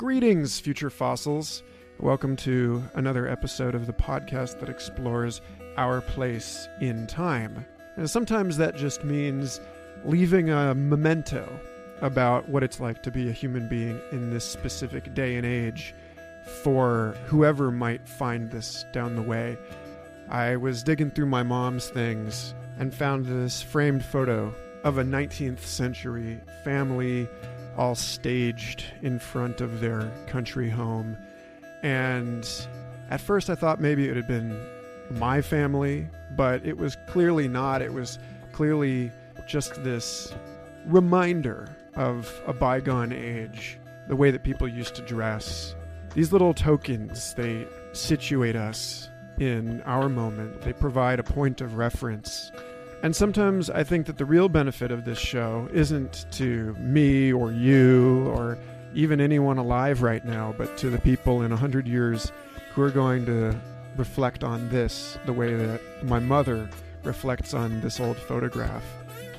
Greetings, future fossils. Welcome to another episode of the podcast that explores our place in time. And sometimes that just means leaving a memento about what it's like to be a human being in this specific day and age for whoever might find this down the way. I was digging through my mom's things and found this framed photo of a 19th century family all staged in front of their country home. And at first I thought maybe it had been my family, but it was clearly not. It was clearly just this reminder of a bygone age, the way that people used to dress. These little tokens, they situate us in our moment, they provide a point of reference. And sometimes I think that the real benefit of this show isn't to me or you or even anyone alive right now, but to the people in a hundred years who are going to reflect on this the way that my mother reflects on this old photograph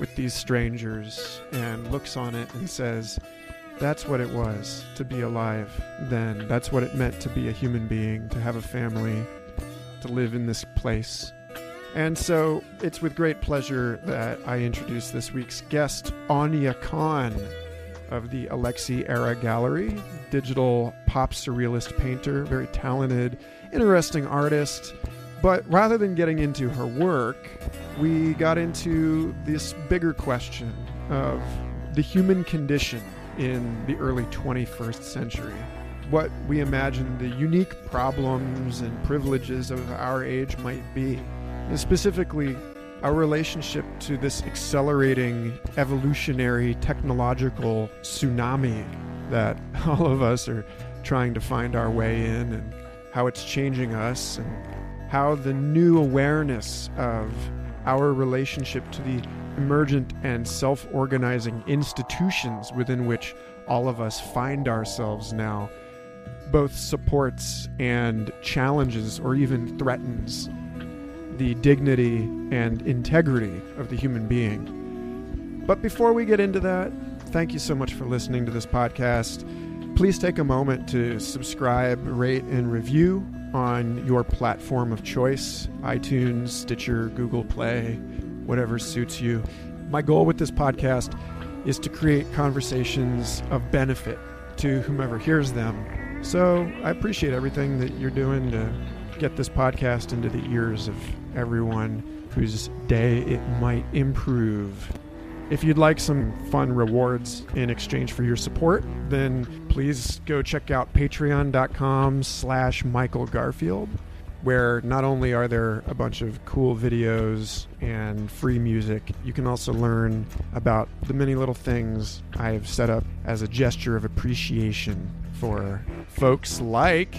with these strangers and looks on it and says, That's what it was to be alive then. That's what it meant to be a human being, to have a family, to live in this place. And so it's with great pleasure that I introduce this week's guest, Aunia Kahn of the Alexei Era Gallery, digital pop surrealist painter, very talented, interesting artist. But rather than getting into her work, we got into this bigger question of the human condition in the early 21st century. What we imagine the unique problems and privileges of our age might be and specifically our relationship to this accelerating evolutionary technological tsunami that all of us are trying to find our way in and how it's changing us and how the new awareness of our relationship to the emergent and self organizing institutions within which all of us find ourselves now both supports and challenges or even threatens the dignity and integrity of the human being. But before we get into that, thank you so much for listening to this podcast. Please take a moment to subscribe, rate, and review on your platform of choice iTunes, Stitcher, Google Play, whatever suits you. My goal with this podcast is to create conversations of benefit to whomever hears them. So I appreciate everything that you're doing to get this podcast into the ears of everyone whose day it might improve. If you'd like some fun rewards in exchange for your support, then please go check out patreon.com slash Michael Garfield, where not only are there a bunch of cool videos and free music, you can also learn about the many little things I've set up as a gesture of appreciation for folks like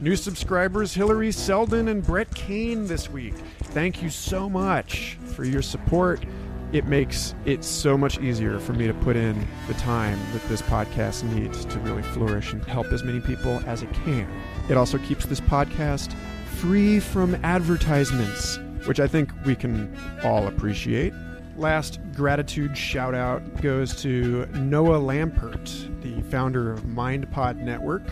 new subscribers Hillary Selden and Brett Kane this week. Thank you so much for your support. It makes it so much easier for me to put in the time that this podcast needs to really flourish and help as many people as it can. It also keeps this podcast free from advertisements, which I think we can all appreciate. Last gratitude shout out goes to Noah Lampert, the founder of MindPod Network,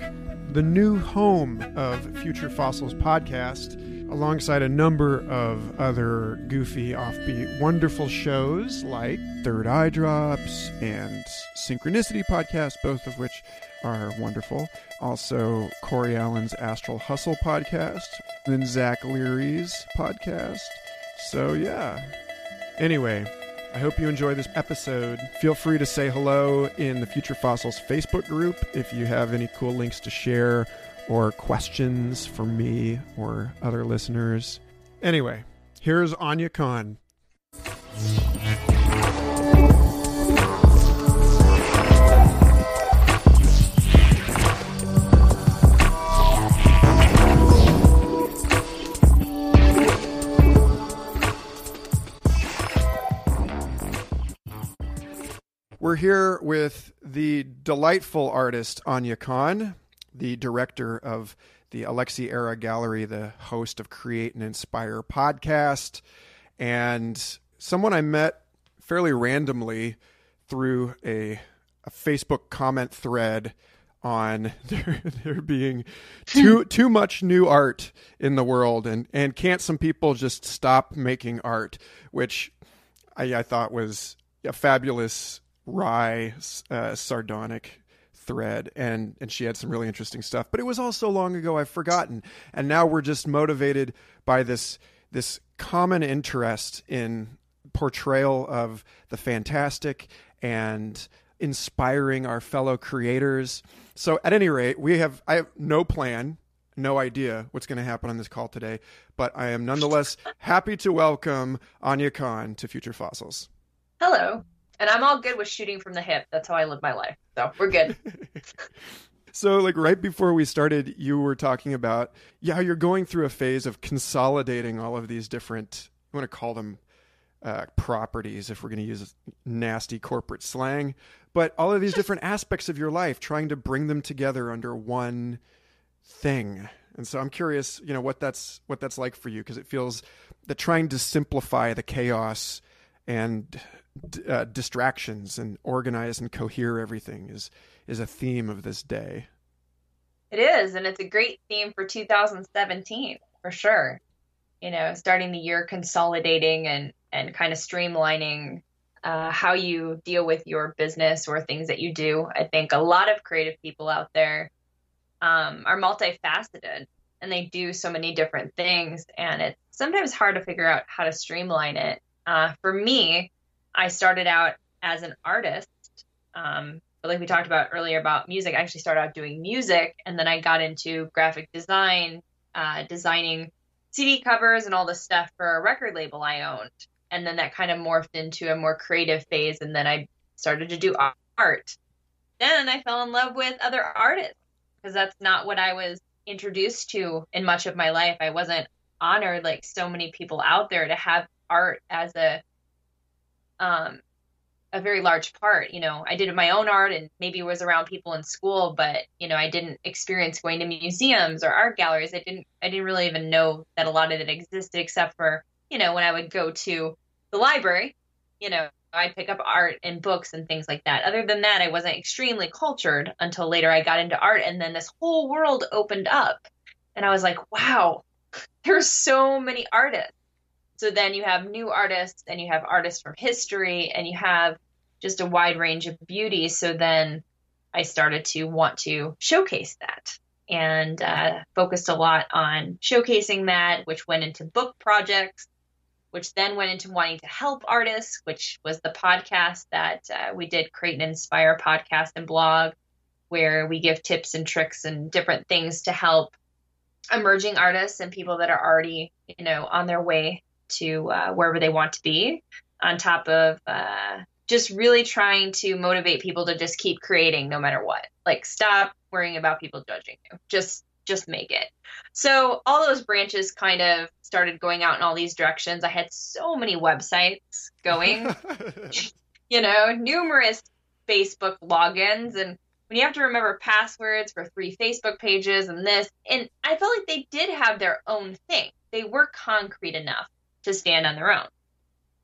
the new home of Future Fossils podcast, alongside a number of other goofy, offbeat, wonderful shows like Third Eye Drops and Synchronicity Podcast, both of which are wonderful. Also, Cory Allen's Astral Hustle podcast, then Zach Leary's podcast. So, yeah. Anyway, I hope you enjoy this episode. Feel free to say hello in the Future Fossils Facebook group if you have any cool links to share or questions for me or other listeners. Anyway, here's Aunia Kahn. We're here with the delightful artist Aunia Kahn, the director of the Alexei Era Gallery, the host of Create and Inspire podcast, and someone I met fairly randomly through a, a Facebook comment thread on there, there being too too much new art in the world, and and can't some people just stop making art, which I, I thought was a fabulous wry, uh, sardonic thread and and she had some really interesting stuff. But it was all so long ago i've forgotten. And now we're just motivated by this this common interest in portrayal of the fantastic and inspiring our fellow creators. So at any rate we have i have no plan no idea what's going to happen on this call today but i am nonetheless happy to welcome aunia kahn to future fossils. Hello and I'm all good with shooting from the hip. That's how I live my life. So we're good. so, like right before we started, you were talking about yeah, you're going through a phase of consolidating all of these different. I want to call them uh, properties, if we're going to use nasty corporate slang, but all of these different aspects of your life, trying to bring them together under one thing. And so I'm curious, you know, what that's what that's like for you because it feels that trying to simplify the chaos and uh, distractions and organize and cohere everything is is a theme of this day. It is, and it's a great theme for 2017 for sure. You know, starting the year consolidating and and kind of streamlining uh, how you deal with your business or things that you do. I think a lot of creative people out there um, are multifaceted and they do so many different things, and it's sometimes hard to figure out how to streamline it. Uh, for me, I started out as an artist. Um, but like we talked about earlier about music, I actually started out doing music and then I got into graphic design, uh, designing CD covers and all the stuff for a record label I owned. And then that kind of morphed into a more creative phase. And then I started to do art. Then I fell in love with other artists because that's not what I was introduced to in much of my life. I wasn't honored like so many people out there to have art as a um, a very large part. You know, I did my own art and maybe was around people in school, but you know, I didn't experience going to museums or art galleries. I didn't I didn't really even know that a lot of it existed except for, you know, when I would go to the library, you know, I'd pick up art and books and things like that. Other than that, I wasn't extremely cultured until later I got into art and then this whole world opened up. And I was like, wow, there's so many artists. So then you have new artists and you have artists from history and you have just a wide range of beauty. So then I started to want to showcase that and uh, focused a lot on showcasing that, which went into book projects, which then went into wanting to help artists, which was the podcast that uh, we did create and inspire podcast and blog, where we give tips and tricks and different things to help emerging artists and people that are already, you know, on their way to uh, wherever they want to be, on top of uh, just really trying to motivate people to just keep creating no matter what. Like stop worrying about people judging you. Just just make it. So all those branches kind of started going out in all these directions. I had so many websites going, you know, numerous Facebook logins and when you have to remember passwords for three Facebook pages and this, and I felt like they did have their own thing. They were concrete enough to stand on their own.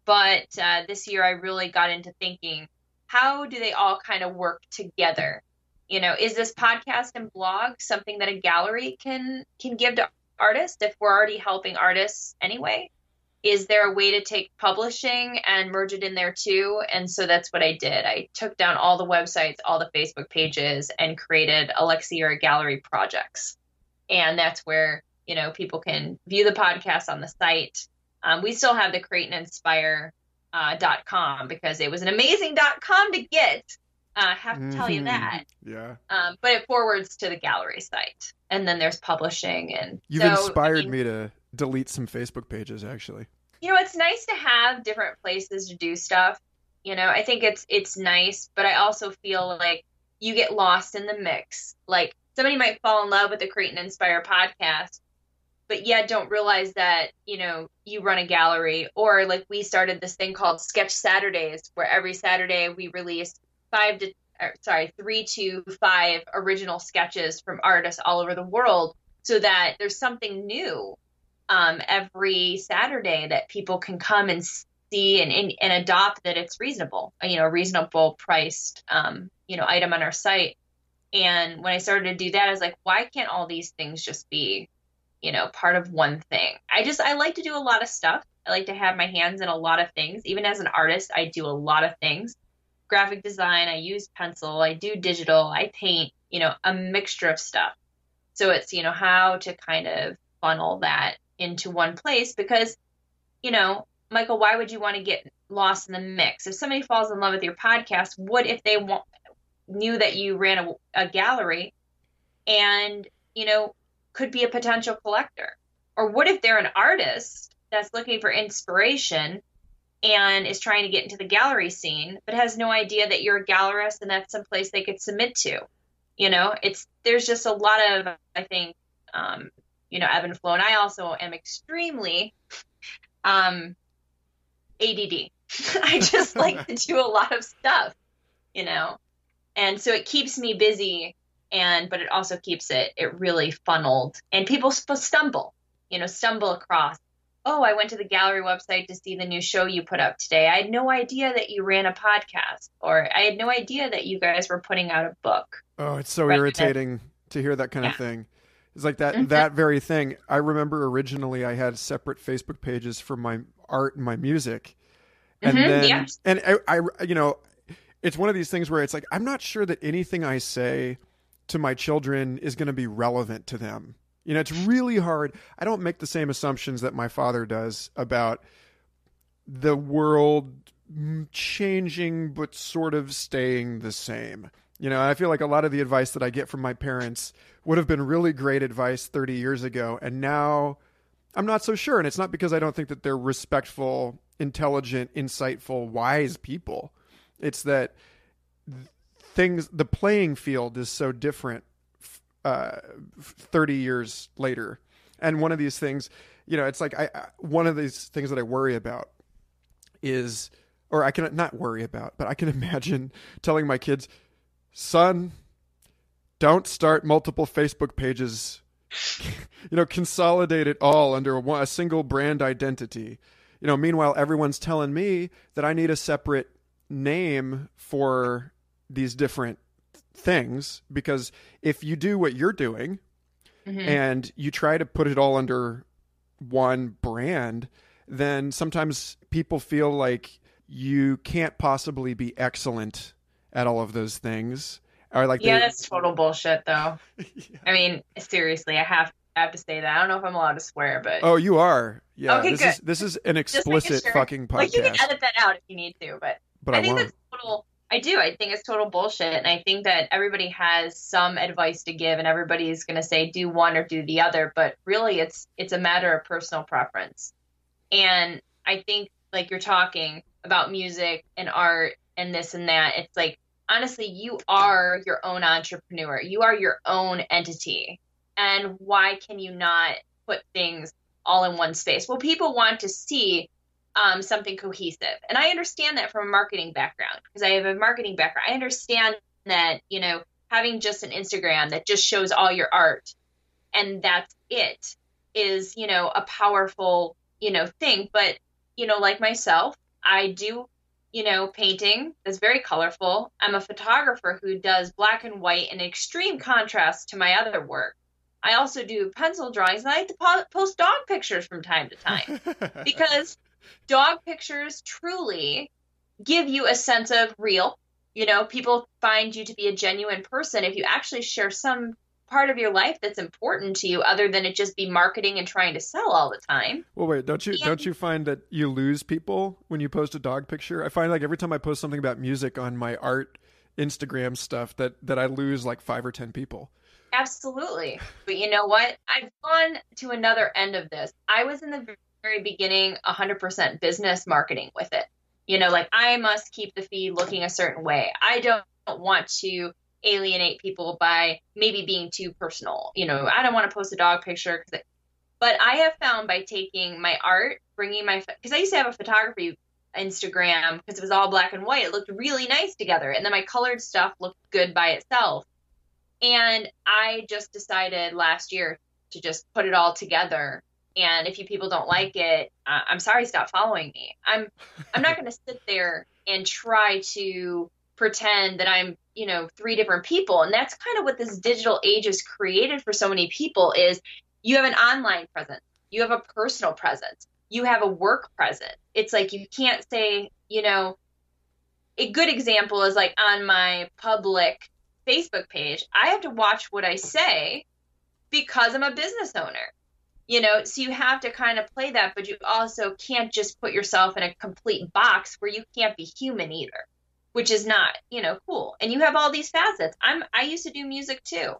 But uh, this year, I really got into thinking, how do they all kind of work together? You know, is this podcast and blog something that a gallery can can give to artists if we're already helping artists anyway? Is there a way to take publishing and merge it in there too? And so that's what I did. I took down all the websites, all the Facebook pages, and created Elixir Gallery projects. And that's where you know people can view the podcast on the site um, we still have the create and inspire uh, dot com because it was an amazing dot com to get. Uh, I have to tell you mm-hmm. that. Yeah. Um, but it forwards to the gallery site, and then there's publishing, and you've so, inspired I mean, me to delete some Facebook pages. Actually, you know, it's nice to have different places to do stuff. You know, I think it's it's nice, but I also feel like you get lost in the mix. Like somebody might fall in love with the Create and Inspire podcast, but yet don't realize that you know you run a gallery or like we started this thing called sketch saturdays where every saturday we release five to or, sorry three to five original sketches from artists all over the world so that there's something new um, every saturday that people can come and see and, and, and adopt that it's reasonable you know reasonable priced um, you know item on our site. And when I started to do that, I was like, why can't all these things just be, you know, part of one thing? I just, I like to do a lot of stuff. I like to have my hands in a lot of things. Even as an artist, I do a lot of things. Graphic design, I use pencil, I do digital, I paint, you know, a mixture of stuff. So it's, you know, how to kind of funnel that into one place because, you know, Michael, why would you want to get lost in the mix? If somebody falls in love with your podcast, what if they want, knew that you ran a, a gallery and, you know, could be a potential collector? Or what if they're an artist that's looking for inspiration and is trying to get into the gallery scene, but has no idea that you're a gallerist and that's some place they could submit to? You know, it's there's just a lot of I think um, you know ebb and flow, and I also am extremely um, ADD. I just like to do a lot of stuff, you know, and so it keeps me busy, and but it also keeps it it really funneled, and people stumble, you know, stumble across. Oh, I went to the gallery website to see the new show you put up today. I had no idea that you ran a podcast, or I had no idea that you guys were putting out a book Oh, it's so irritating to hear that kind yeah. of thing. It's like that mm-hmm. that very thing. I remember originally I had separate Facebook pages for my art and my music. And mm-hmm, then yeah. and I, I you know, it's one of these things where it's like I'm not sure that anything I say to my children is going to be relevant to them. You know, it's really hard. I don't make the same assumptions that my father does about the world changing but sort of staying the same. You know, I feel like a lot of the advice that I get from my parents would have been really great advice 30 years ago. And now I'm not so sure. And it's not because I don't think that they're respectful, intelligent, insightful, wise people. It's that things, the playing field is so different uh, 30 years later. And one of these things, you know, it's like I, one of these things that I worry about is, or I can not worry about, but I can imagine telling my kids, son, don't start multiple Facebook pages. you know, consolidate it all under a single brand identity. You know, meanwhile, everyone's telling me that I need a separate name for these different things because if you do what you're doing mm-hmm. and you try to put it all under one brand, then sometimes people feel like you can't possibly be excellent at all of those things. Or like yeah, they... that's total bullshit, though. yeah. I mean, seriously, I have I have to say that. I don't know if I'm allowed to swear, but oh, you are. Yeah, okay, this good. is this is an explicit sure. fucking podcast. Like you can edit that out if you need to, but but I, I think won't. that's total. I do. I think it's total bullshit, and I think that everybody has some advice to give, and everybody's going to say do one or do the other. But really, it's it's a matter of personal preference. And I think like you're talking about music and art and this and that. It's like honestly, you are your own entrepreneur. You are your own entity. And why can you not put things all in one space? Well, people want to see um, something cohesive. And I understand that from a marketing background because I have a marketing background. I understand that, you know, having just an Instagram that just shows all your art and that's it is, you know, a powerful, you know, thing. But, you know, like myself, I do you know, painting that's very colorful. I'm a photographer who does black and white in extreme contrast to my other work. I also do pencil drawings and I like to post dog pictures from time to time because dog pictures truly give you a sense of real. You know, people find you to be a genuine person if you actually share some part of your life that's important to you other than it just be marketing and trying to sell all the time. Well, wait, don't you and, don't you find that you lose people when you post a dog picture? I find like every time I post something about music on my art Instagram stuff that that I lose like 5 or 10 people. Absolutely. But you know what? I've gone to another end of this. I was in the very beginning 100% business marketing with it. You know, like I must keep the feed looking a certain way. I don't want to alienate people by maybe being too personal. You know, I don't want to post a dog picture because. But I have found by taking my art, bringing my because I used to have a photography Instagram because it was all black and white. It looked really nice together, and then my colored stuff looked good by itself. And I just decided last year to just put it all together. And if you people don't like it, uh, I'm sorry, stop following me. I'm I'm not going to sit there and try to pretend that I'm you know, three different people. And that's kind of what this digital age has created for so many people is you have an online presence, you have a personal presence, you have a work presence. It's like you can't say, you know, a good example is like on my public Facebook page, I have to watch what I say because I'm a business owner. You know, so you have to kind of play that, but you also can't just put yourself in a complete box where you can't be human either, which is not, you know, cool. And you have all these facets. I'm I used to do music too.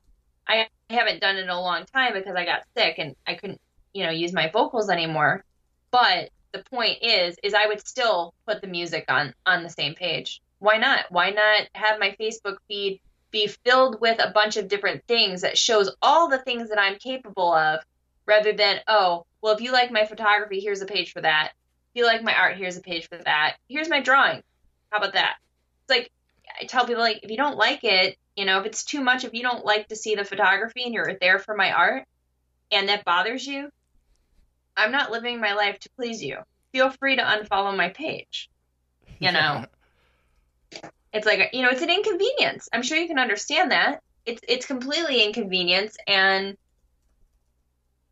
I haven't done it in a long time because I got sick and I couldn't, you know, use my vocals anymore. But the point is is I would still put the music on on the same page. Why not? Why not have my Facebook feed be filled with a bunch of different things that shows all the things that I'm capable of rather than, oh, well, if you like my photography, here's a page for that. If you like my art, here's a page for that. Here's my drawing. How about that? It's like, I tell people, like, if you don't like it, you know, if it's too much, if you don't like to see the photography and you're there for my art and that bothers you, I'm not living my life to please you. Feel free to unfollow my page. You know, it's like you know, it's an inconvenience. I'm sure you can understand that. It's it's completely inconvenience and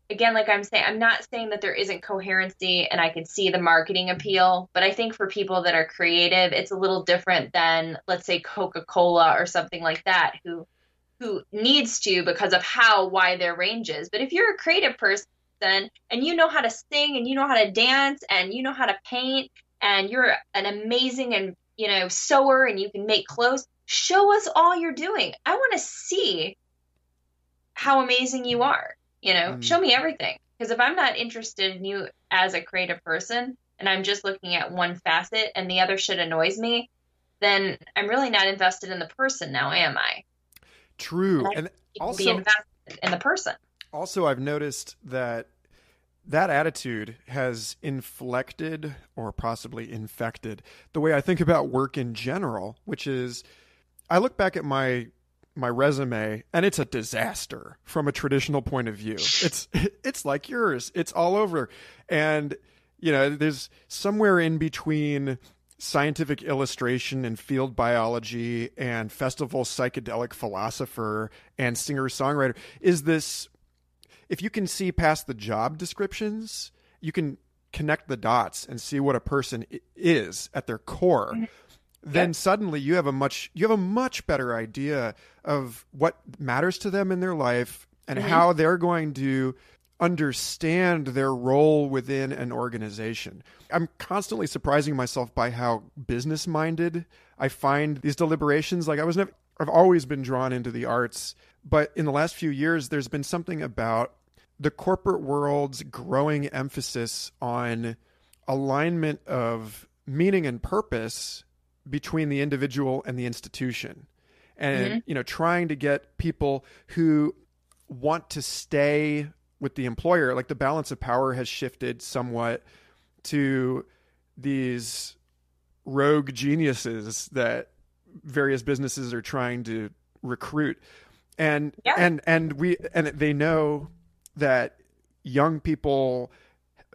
again like I'm saying I'm not saying that there isn't coherency and I can see the marketing appeal, but I think for people that are creative, it's a little different than let's say Coca-Cola or something like that who who needs to because of how wide their range is. But if you're a creative person and you know how to sing and you know how to dance and you know how to paint and you're an amazing and you know, sewer and you can make clothes. Show us all you're doing. I want to see how amazing you are. You know, mm. show me everything. Because if I'm not interested in you as a creative person and I'm just looking at one facet and the other shit annoys me, then I'm really not invested in the person now, am I? True. And, and also be invested in the person. Also, I've noticed that that attitude has inflected or possibly infected the way I think about work in general, which is I look back at my my resume and it's a disaster from a traditional point of view. It's it's like yours. It's all over. And you know, there's somewhere in between scientific illustration and field biology and festival psychedelic philosopher and singer songwriter is this if you can see past the job descriptions, you can connect the dots and see what a person is at their core. Then yeah. suddenly you have a much you have a much better idea of what matters to them in their life and mm-hmm. how they're going to understand their role within an organization. I'm constantly surprising myself by how business minded I find these deliberations. Like I was never I've always been drawn into the arts, but in the last few years there's been something about the corporate world's growing emphasis on alignment of meaning and purpose between the individual and the institution and mm-hmm. you know trying to get people who want to stay with the employer like the balance of power has shifted somewhat to these rogue geniuses that various businesses are trying to recruit and yeah. and and we and they know that young people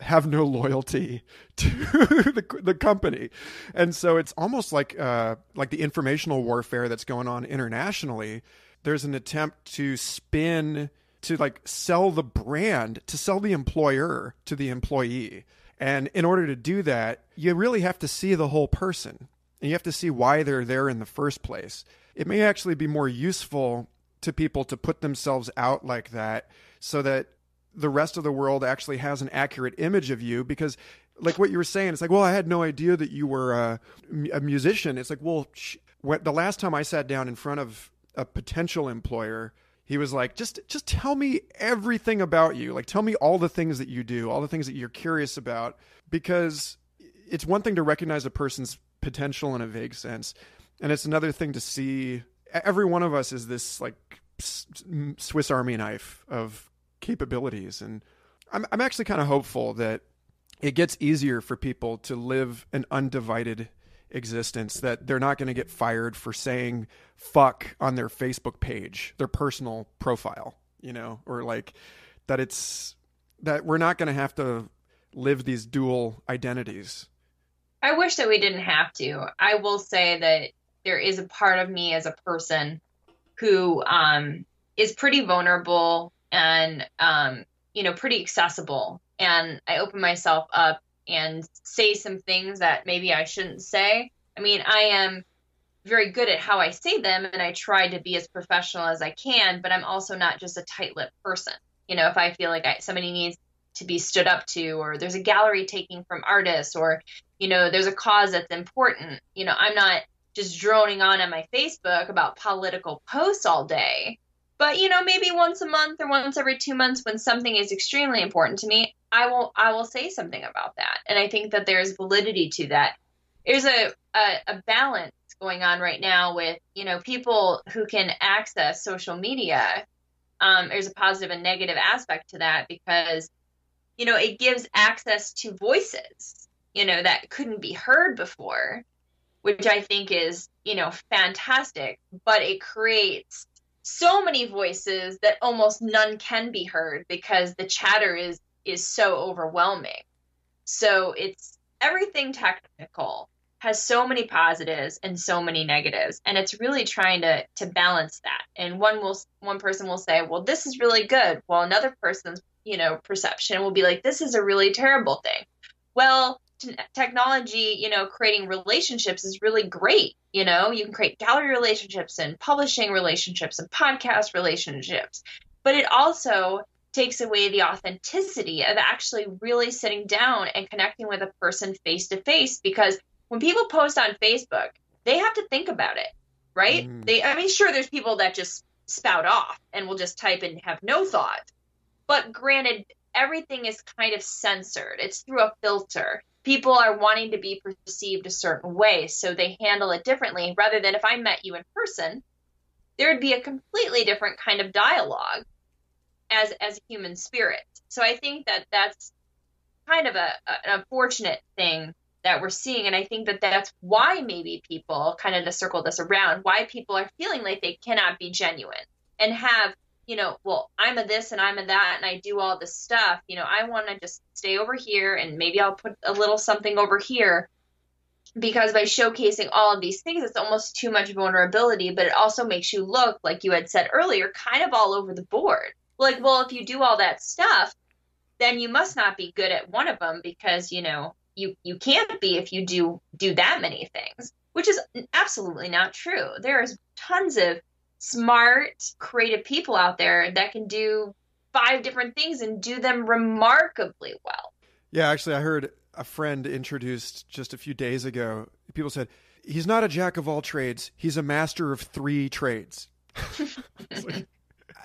have no loyalty to the, the company. And so it's almost like uh, like the informational warfare that's going on internationally. There's an attempt to spin to like sell the brand to sell the employer to the employee. And in order to do that you really have to see the whole person. And you have to see why they're there in the first place. It may actually be more useful to people to put themselves out like that so that the rest of the world actually has an accurate image of you because like what you were saying it's like well i had no idea that you were uh, a, a musician. It's like well sh- when, the last time i sat down in front of a potential employer he was like just just tell me everything about you. Like tell me all the things that you do all the things that you're curious about because it's one thing to recognize a person's potential in a vague sense and it's another thing to see every one of us is this like Swiss Army knife of capabilities. And I'm, I'm actually kind of hopeful that it gets easier for people to live an undivided existence, that they're not going to get fired for saying fuck on their Facebook page, their personal profile, you know, or like that it's that we're not going to have to live these dual identities. I wish that we didn't have to. I will say that there is a part of me as a person who um, is pretty vulnerable and um, you know pretty accessible. And i open myself up and say some things that maybe i shouldn't say. I mean i am very good at how i say them and i try to be as professional as i can but i'm also not just a tight-lipped person. You know if i feel like I, somebody needs to be stood up to or there's a gallery taking from artists or you know there's a cause that's important you know i'm not just droning on on my facebook about political posts all day but you know maybe once a month or once every two months when something is extremely important to me i will i will say something about that. And i think that there's validity to that. There's a, a, a balance going on right now with you know people who can access social media. Um, there's a positive and negative aspect to that because you know it gives access to voices you know that couldn't be heard before which i think is you know fantastic. But it creates so many voices that almost none can be heard because the chatter is is so overwhelming. So it's everything technical has so many positives and so many negatives and it's really trying to to balance that. And one will one person will say well this is really good. While another person's you know perception will be like this is a really terrible thing. Well technology, you know, creating relationships is really great. You know, you can create gallery relationships and publishing relationships and podcast relationships, but it also takes away the authenticity of actually really sitting down and connecting with a person face to face because when people post on Facebook, they have to think about it, right? Mm. They I mean sure there's people that just spout off and will just type and have no thought. But granted, everything is kind of censored. It's through a filter people are wanting to be perceived a certain way, so they handle it differently. Rather than if I met you in person, there would be a completely different kind of dialogue as as a human spirit. So I think that that's kind of a, an unfortunate thing that we're seeing, and I think that that's why maybe people kind of to circle this around, why people are feeling like they cannot be genuine and have you know, well, I'm a this and I'm a that and I do all this stuff. You know, I want to just stay over here and maybe I'll put a little something over here because by showcasing all of these things, it's almost too much vulnerability, but it also makes you look, like you had said earlier, kind of all over the board. Like, well, if you do all that stuff, then you must not be good at one of them because, you know, you, you can't be if you do do that many things, which is absolutely not true. There's tons of smart, creative people out there that can do five different things and do them remarkably well. Yeah, actually, I heard a friend introduced just a few days ago. People said, he's not a jack of all trades, he's a master of three trades. like,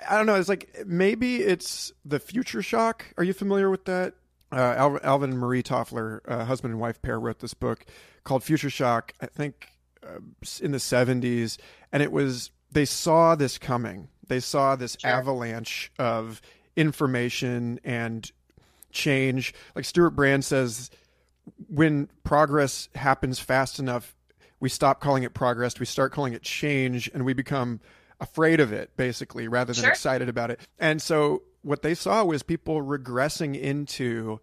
I don't know. It's like maybe it's the future shock. Are you familiar with that? Uh, Al- Alvin and Marie Toffler, uh, husband and wife pair, wrote this book called Future Shock. I think uh, in the '70s, and it was they saw this coming. They saw this sure. avalanche of information and change. Like Stewart Brand says, when progress happens fast enough, we stop calling it progress, we start calling it change, and we become afraid of it, basically, rather than sure. excited about it. And so what they saw was people regressing into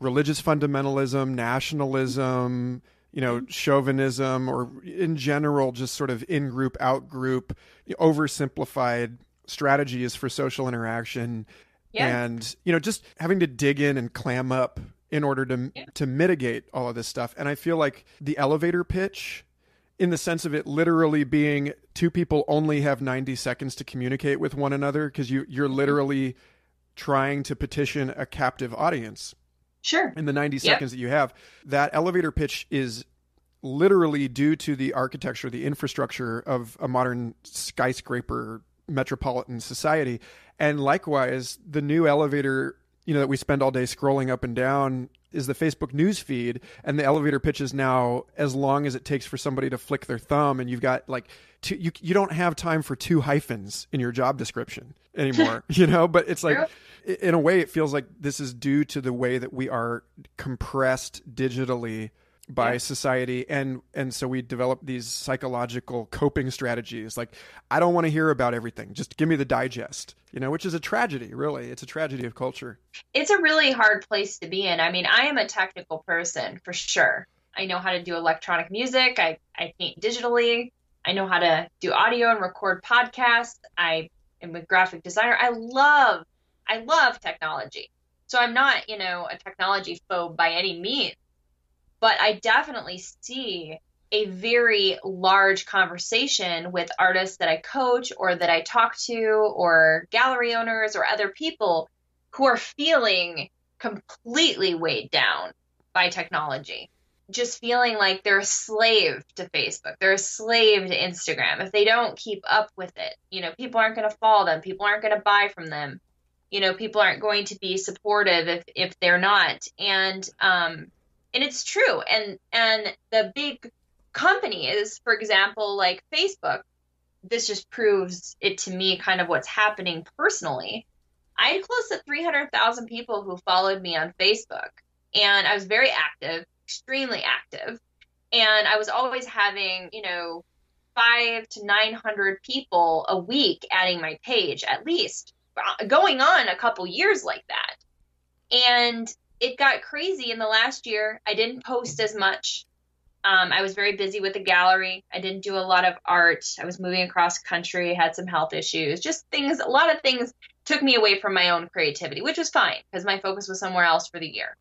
religious fundamentalism, nationalism, you know, chauvinism or in general, just sort of in group, out group, oversimplified strategies for social interaction. Yeah. And, you know, just having to dig in and clam up in order to yeah. to mitigate all of this stuff. And I feel like the elevator pitch in the sense of it literally being two people only have 90 seconds to communicate with one another because you you're mm-hmm. literally trying to petition a captive audience Sure. In the 90 seconds that you have, that elevator pitch is literally due to the architecture, the infrastructure of a modern skyscraper metropolitan society. And likewise, the new elevator, you know, that we spend all day scrolling up and down is the Facebook news feed and the elevator pitch is now as long as it takes for somebody to flick their thumb and you've got like two, you you don't have time for two hyphens in your job description anymore, you know, but it's like in a way, it feels like this is due to the way that we are compressed digitally by yeah. society and and so we develop these psychological coping strategies like i don't want to hear about everything just give me the digest you know which is a tragedy really it's a tragedy of culture it's a really hard place to be in i mean i am a technical person for sure I know how to do electronic music. I, I paint digitally. I know how to do audio and record podcasts. I am a graphic designer. I love, I love technology. So I'm not, you know, a technology phobe by any means, but I definitely see a very large conversation with artists that I coach or that I talk to or gallery owners or other people who are feeling completely weighed down by technology. Just feeling like they're a slave to Facebook. They're a slave to Instagram. If they don't keep up with it, you know, people aren't going to follow them. People aren't going to buy from them. You know, people aren't going to be supportive if, if they're not. And, um, and it's true. And, and the big companies, for example, like Facebook, this just proves it to me kind of what's happening personally. I had close to 300,000 people who followed me on Facebook, and I was very active, extremely active. And I was always having, you know, five to 900 people a week adding my page, at least, going on a couple years like that. And it got crazy in the last year. I didn't post as much. Um, I was very busy with the gallery. I didn't do a lot of art. I was moving across country, had some health issues, just things, a lot of things took me away from my own creativity, which was fine because my focus was somewhere else for the year.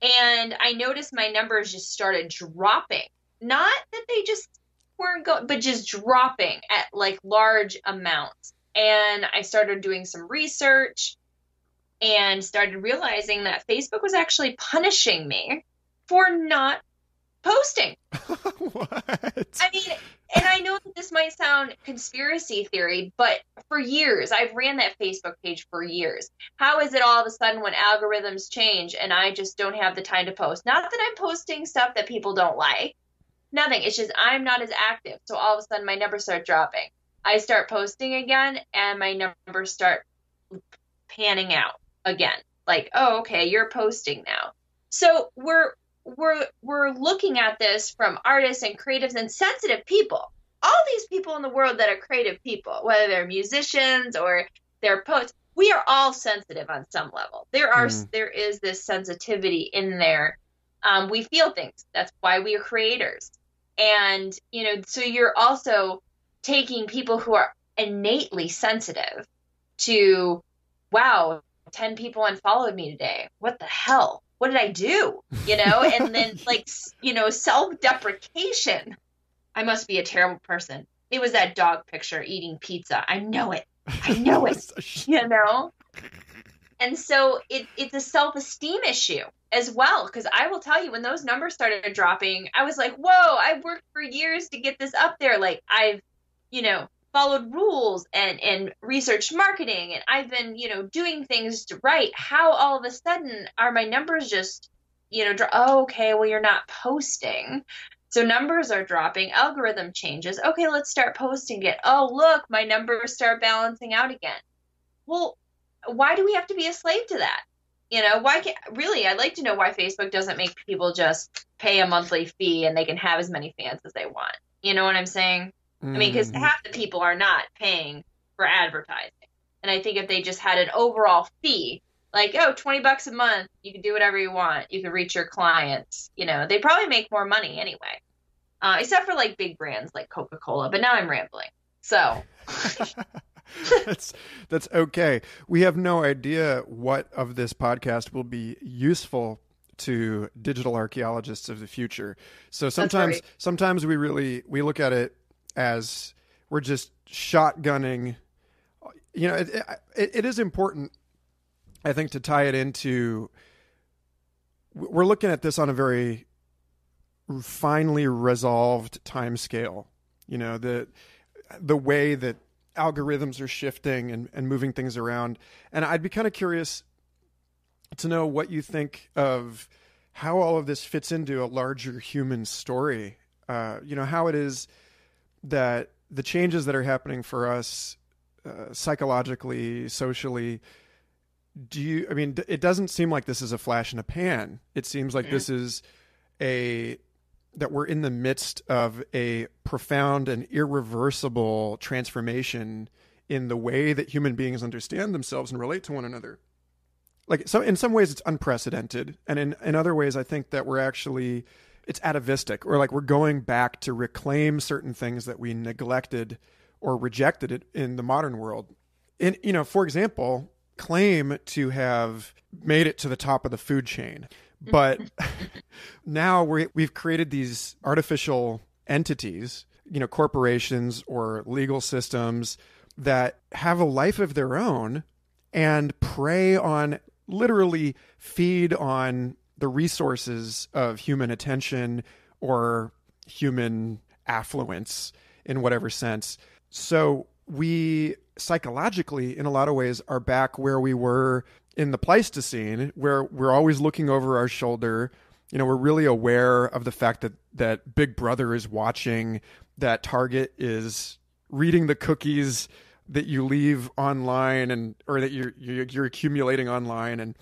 And I noticed my numbers just started dropping. Not that they just weren't going, but just dropping at like large amounts. And I started doing some research and started realizing that Facebook was actually punishing me for not posting. what? I mean, and I know that this might sound conspiracy theory, but for years, I've ran that Facebook page for years. How is it all of a sudden when algorithms change and I just don't have the time to post? Not that I'm posting stuff that people don't like. Nothing. It's just I'm not as active. So all of a sudden my numbers start dropping. I start posting again and my numbers start panning out again. Like, oh, okay, you're posting now. So we're we're we're looking at this from artists and creatives and sensitive people. All these people in the world that are creative people, whether they're musicians or they're poets, we are all sensitive on some level. There are mm. there is this sensitivity in there. Um, we feel things. That's why we are creators. And you know, so you're also taking people who are innately sensitive to, wow, ten people unfollowed me today. What the hell? what did I do? You know, and then like, you know, self deprecation. I must be a terrible person. It was that dog picture eating pizza. I know it. I know it. you know? And so it, it's a self esteem issue as well. Because I will tell you, when those numbers started dropping, I was like, whoa, I worked for years to get this up there. Like, I've, you know, followed rules and and researched marketing and I've been you know doing things right how all of a sudden are my numbers just you know oh okay well you're not posting. So numbers are dropping algorithm changes. Okay let's start posting it. Oh look my numbers start balancing out again. Well why do we have to be a slave to that? You know why can't really i'd like to know why facebook doesn't make people just pay a monthly fee and they can have as many fans as they want. You know what i'm saying Mm. I mean, because mm. half the people are not paying for advertising. And I think if they just had an overall fee, like, oh, 20 bucks a month, you can do whatever you want, you can reach your clients, you know, they probably make more money anyway. Uh, except for like big brands like Coca Cola. But now I'm rambling. So. that's that's okay. We have no idea what of this podcast will be useful to digital archaeologists of the future. So sometimes right. sometimes we really we look at it as we're just shotgunning. You know, it, it, it is important, I think, to tie it into. We're looking at this on a very finely resolved time scale. You know, the the way that algorithms are shifting and, and moving things around. And I'd be kind of curious to know what you think of how all of this fits into a larger human story. Uh, you know, how it is that the changes that are happening for us uh, psychologically, socially, do you? I mean, it doesn't seem like this is a flash in a pan. It seems like mm-hmm. this is a that we're in the midst of a profound and irreversible transformation in the way that human beings understand themselves and relate to one another. Like so in some ways it's unprecedented and in, in other ways I think that we're actually it's atavistic or like we're going back to reclaim certain things that we neglected or rejected it in the modern world. And you know, for example, claim to have made it to the top of the food chain. But now we we've created these artificial entities, you know, corporations or legal systems that have a life of their own and prey on literally feed on the resources of human attention or human affluence in whatever sense. So we psychologically, in a lot of ways, are back where we were in the Pleistocene, where we're always looking over our shoulder. You know, we're really aware of the fact that that Big Brother is watching, that Target is reading the cookies that you leave online and or that you're you're accumulating online and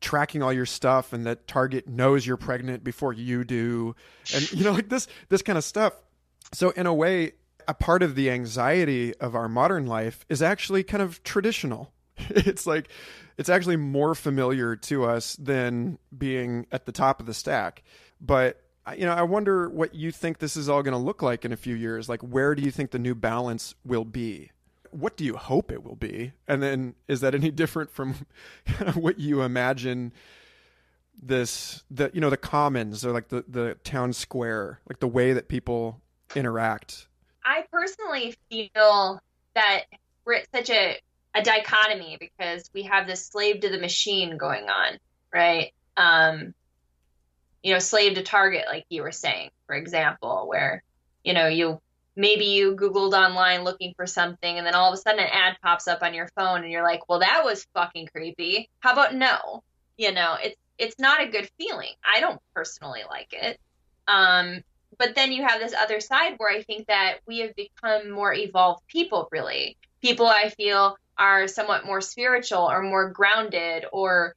tracking all your stuff and that Target knows you're pregnant before you do and you know like this this kind of stuff. So in a way a part of the anxiety of our modern life is actually kind of traditional. It's like it's actually more familiar to us than being at the top of the stack. But you know, I wonder what you think this is all going to look like in a few years. Like, where do you think the new balance will be? What do you hope it will be? And then, is that any different from what you imagine this, the you know, the commons or like the the town square, like the way that people interact? I personally feel that we're at such a a dichotomy because we have this slave to the machine going on, right? Um, you know, slave to target, like you were saying, for example, where, you know, you maybe you Googled online looking for something and then all of a sudden an ad pops up on your phone and you're like, well, that was fucking creepy. How about no? You know, it's, it's not a good feeling. I don't personally like it. Um, but then you have this other side where I think that we have become more evolved people, really. People I feel are somewhat more spiritual or more grounded or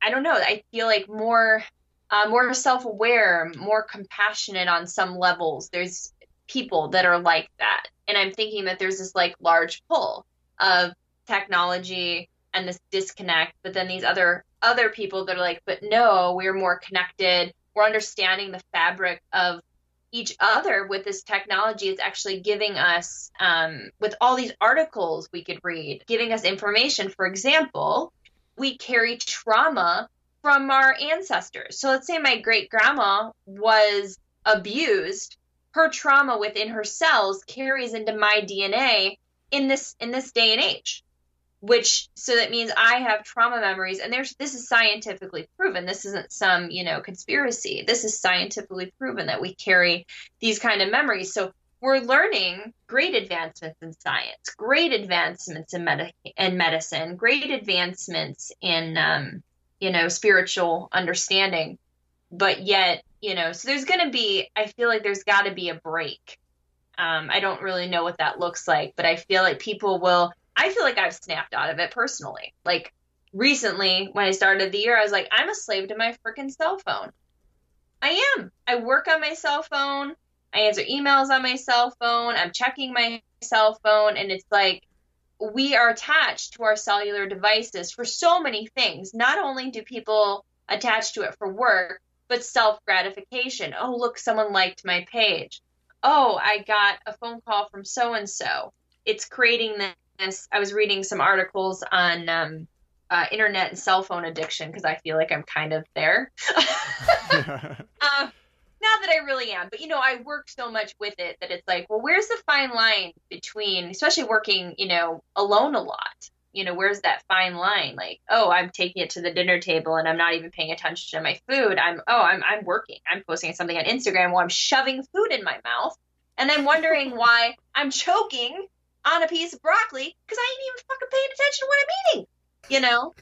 I don't know. I feel like more uh, more self-aware, more compassionate on some levels. There's people that are like that, and I'm thinking that there's this like large pull of technology and this disconnect, but then these other other people that are like, but no, we're more connected. We're understanding the fabric of each other with this technology. It's actually giving us um, with all these articles we could read giving us information. For example we carry trauma from our ancestors. So let's say my great grandma was abused her trauma within her cells carries into my dna in this in this day and age which so that means I have trauma memories. And there's this is scientifically proven. This isn't some you know conspiracy. This is scientifically proven that we carry these kind of memories. So we're learning great advancements in science great advancements in med- in medicine great advancements in um, you know spiritual understanding. But yet you know so there's going to be I feel like there's got to be a break um, I don't really know what that looks like but I feel like people will I feel like I've snapped out of it personally. Like recently, when I started the year, I was like, I'm a slave to my freaking cell phone. I am. I work on my cell phone. I answer emails on my cell phone. I'm checking my cell phone. And it's like, we are attached to our cellular devices for so many things. Not only do people attach to it for work, but self gratification. Oh, look, someone liked my page. Oh, I got a phone call from so and so. It's creating this. I was reading some articles on um, uh, internet and cell phone addiction because I feel like I'm kind of there. uh, not that I really am, but you know, I work so much with it that it's like, well, where's the fine line between, especially working, you know, alone a lot? You know, where's that fine line? Like, oh, I'm taking it to the dinner table and I'm not even paying attention to my food. I'm, oh, I'm, I'm working. I'm posting something on Instagram while I'm shoving food in my mouth, and I'm wondering why I'm choking on a piece of broccoli because I ain't even fucking paying attention to what I'm eating, you know?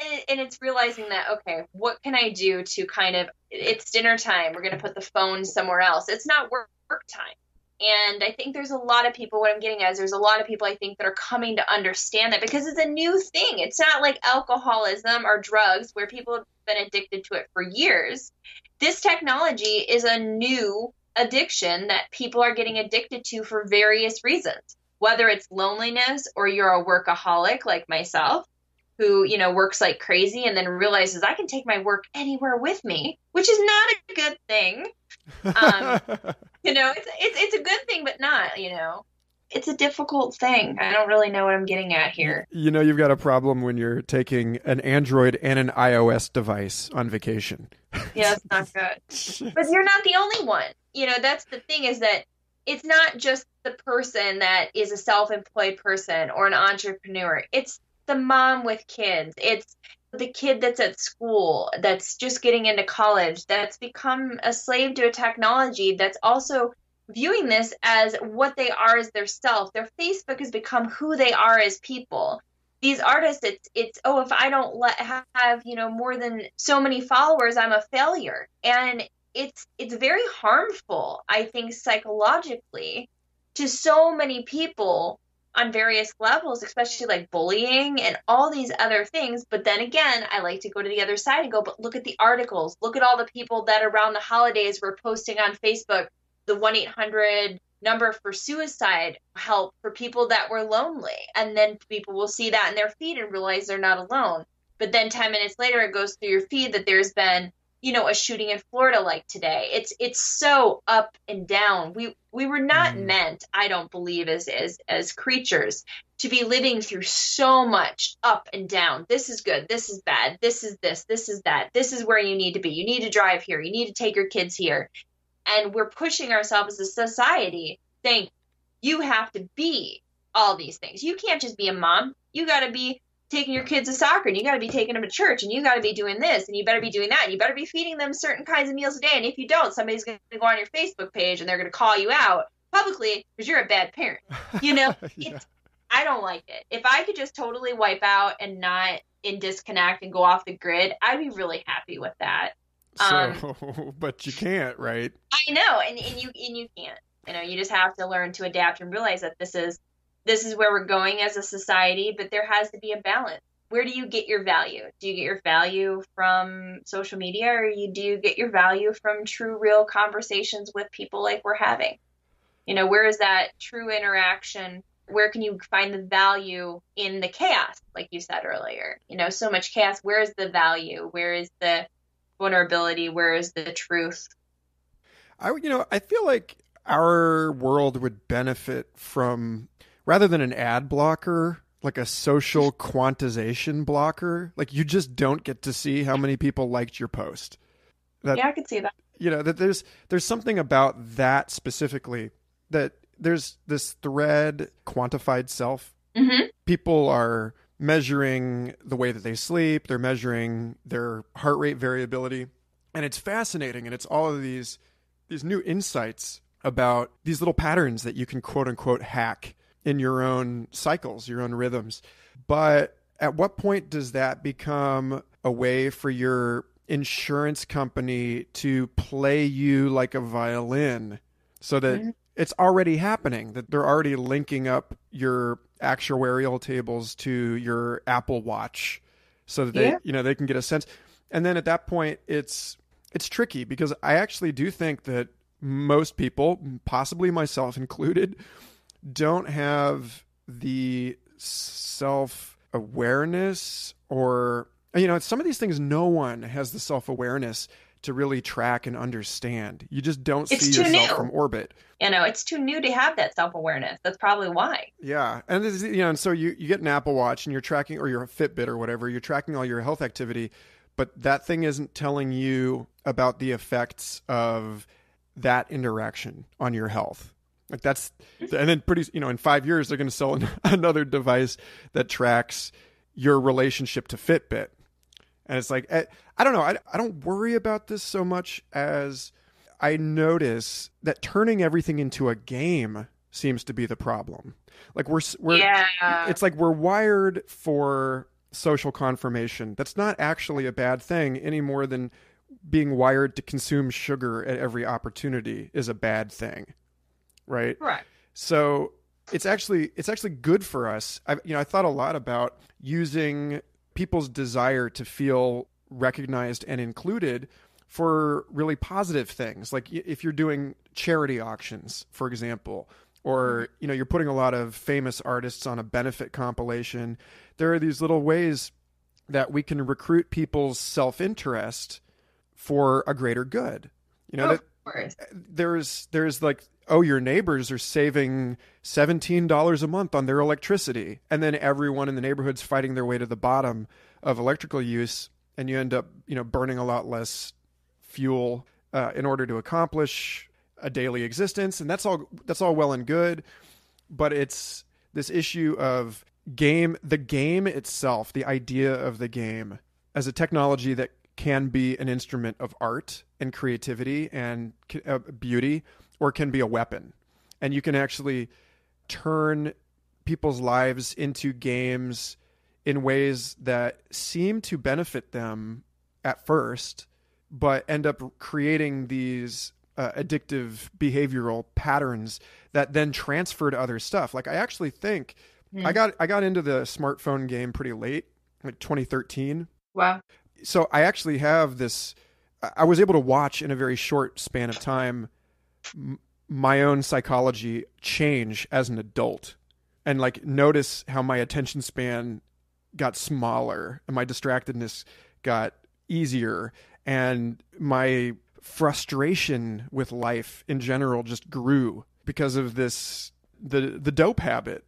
And, and it's realizing that, okay, what can I do to kind of, it's dinner time. We're going to put the phone somewhere else. It's not work, work time. And I think there's a lot of people, what I'm getting at is there's a lot of people I think that are coming to understand that because it's a new thing. It's not like alcoholism or drugs where people have been addicted to it for years. This technology is a new addiction that people are getting addicted to for various reasons whether it's loneliness or you're a workaholic like myself, who, you know, works like crazy and then realizes I can take my work anywhere with me, which is not a good thing. Um, you know, it's, it's, it's a good thing, but not, you know, it's a difficult thing. I don't really know what I'm getting at here. You know, you've got a problem when you're taking an Android and an iOS device on vacation. Yeah, it's not good. but you're not the only one. You know, that's the thing is that it's not just the person that is a self-employed person or an entrepreneur. It's the mom with kids. It's the kid that's at school that's just getting into college that's become a slave to a technology that's also viewing this as what they are as their self. Their Facebook has become who they are as people. These artists, it's it's oh, if I don't let have you know more than so many followers, I'm a failure, and it's it's very harmful. I think psychologically to so many people on various levels, especially like bullying and all these other things. But then again, I like to go to the other side and go, but look at the articles. Look at all the people that around the holidays were posting on Facebook the 1 800 number for suicide help for people that were lonely. And then people will see that in their feed and realize they're not alone. But then 10 minutes later, it goes through your feed that there's been you know a shooting in Florida like today. It's it's so up and down. We we were not mm. meant, I don't believe, as as as creatures to be living through so much up and down. This is good. This is bad. This is this. This is that. This is where you need to be. You need to drive here. You need to take your kids here. And we're pushing ourselves as a society saying you have to be all these things. You can't just be a mom. You got to be taking your kids to soccer and you got to be taking them to church and you got to be doing this and you better be doing that and you better be feeding them certain kinds of meals a day and if you don't somebody's going to go on your facebook page and they're going to call you out publicly because you're a bad parent you know? Yeah. i don't like it. If i could just totally wipe out and not in disconnect and go off the grid i'd be really happy with that. So um, but you can't right? I know and, and you and you can't. You know you just have to learn to adapt and realize that this is this is where we're going as a society, but there has to be a balance. Where do you get your value? Do you get your value from social media or you do you get your value from true real conversations with people like we're having? You know, where is that true interaction? Where can you find the value in the chaos, like you said earlier? You know, so much chaos. Where is the value? Where is the vulnerability? Where is the truth? I, you know, I feel like our world would benefit from rather than an ad blocker, like a social quantization blocker, like you just don't get to see how many people liked your post. That, yeah, I could see that. You know, that there's there's something about that specifically that there's this thread quantified self. Mm-hmm. People are measuring the way that they sleep, they're measuring their heart rate variability, and it's fascinating and it's all of these these new insights about these little patterns that you can quote unquote hack in your own cycles, your own rhythms. But at what point does that become a way for your insurance company to play you like a violin so that mm-hmm. it's already happening, that they're already linking up your actuarial tables to your Apple Watch so that they, yeah. you know, they can get a sense. And then at that point it's it's tricky because I actually do think that most people, possibly myself included, don't have the self awareness or you know some of these things no one has the self awareness to really track and understand. You just don't it's see yourself new. from orbit. You know it's too new to have that self awareness that's probably why. Yeah. And this, you know and so you, you get an apple watch and you're tracking or your fitbit or whatever you're tracking all your health activity but that thing isn't telling you about the effects of that interaction on your health like that's, and then pretty, you know, in five years they're going to sell another device that tracks your relationship to Fitbit, and it's like eh, I don't know, I I don't worry about this so much as I notice that turning everything into a game seems to be the problem. Like we're we're yeah. it's like we're wired for social confirmation. That's not actually a bad thing any more than being wired to consume sugar at every opportunity is a bad thing right? Right. So it's actually it's actually good for us. I you know I thought a lot about using people's desire to feel recognized and included for really positive things. Like if you're doing charity auctions, for example, or mm-hmm. you know you're putting a lot of famous artists on a benefit compilation, there are these little ways that we can recruit people's self-interest for a greater good. You know, Oh, that course. there's there's like oh your neighbors are saving $17 a month on their electricity. And then everyone in the neighborhood's fighting their way to the bottom of electrical use and you end up you know burning a lot less fuel uh, in order to accomplish a daily existence. And that's all that's all well and good but it's this issue of game the game itself the idea of the game as a technology that can be an instrument of art and creativity and uh, beauty or can be a weapon and you can actually turn people's lives into games in ways that seem to benefit them at first but end up creating these uh, addictive behavioral patterns that then transfer to other stuff like i actually think Hmm. I got I got into the smartphone game pretty late, like 2013. Wow. So I actually have this. I was able to watch in a very short span of time m- my own psychology change as an adult, and like notice how my attention span got smaller and my distractedness got easier, and my frustration with life in general just grew because of this the the dope habit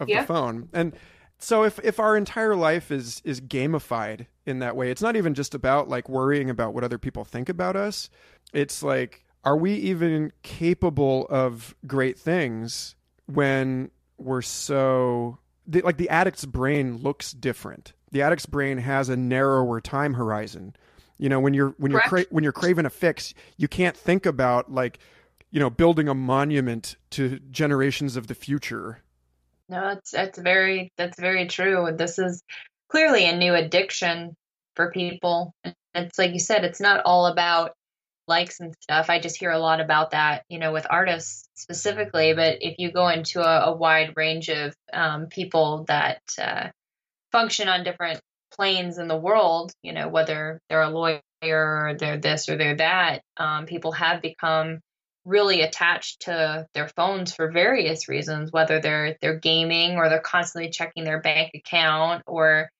of Yeah. the phone. And so if if our entire life is is gamified in that way, it's not even just about like worrying about what other people think about us. It's like are we even capable of great things when we're so the, like the addict's brain looks different. The addict's brain has a narrower time horizon. You know, when you're when you're cra- when you're craving a fix, you can't think about like you know building a monument to generations of the future No, that's that's very that's very true. This is clearly a new addiction for people. It's like you said, it's not all about likes and stuff. I just hear a lot about that, you know, with artists specifically. But if you go into a, a wide range of um, people that uh, function on different planes in the world, you know, whether they're a lawyer or they're this or they're that, um, people have become really attached to their phones for various reasons, whether they're they're gaming or they're constantly checking their bank account or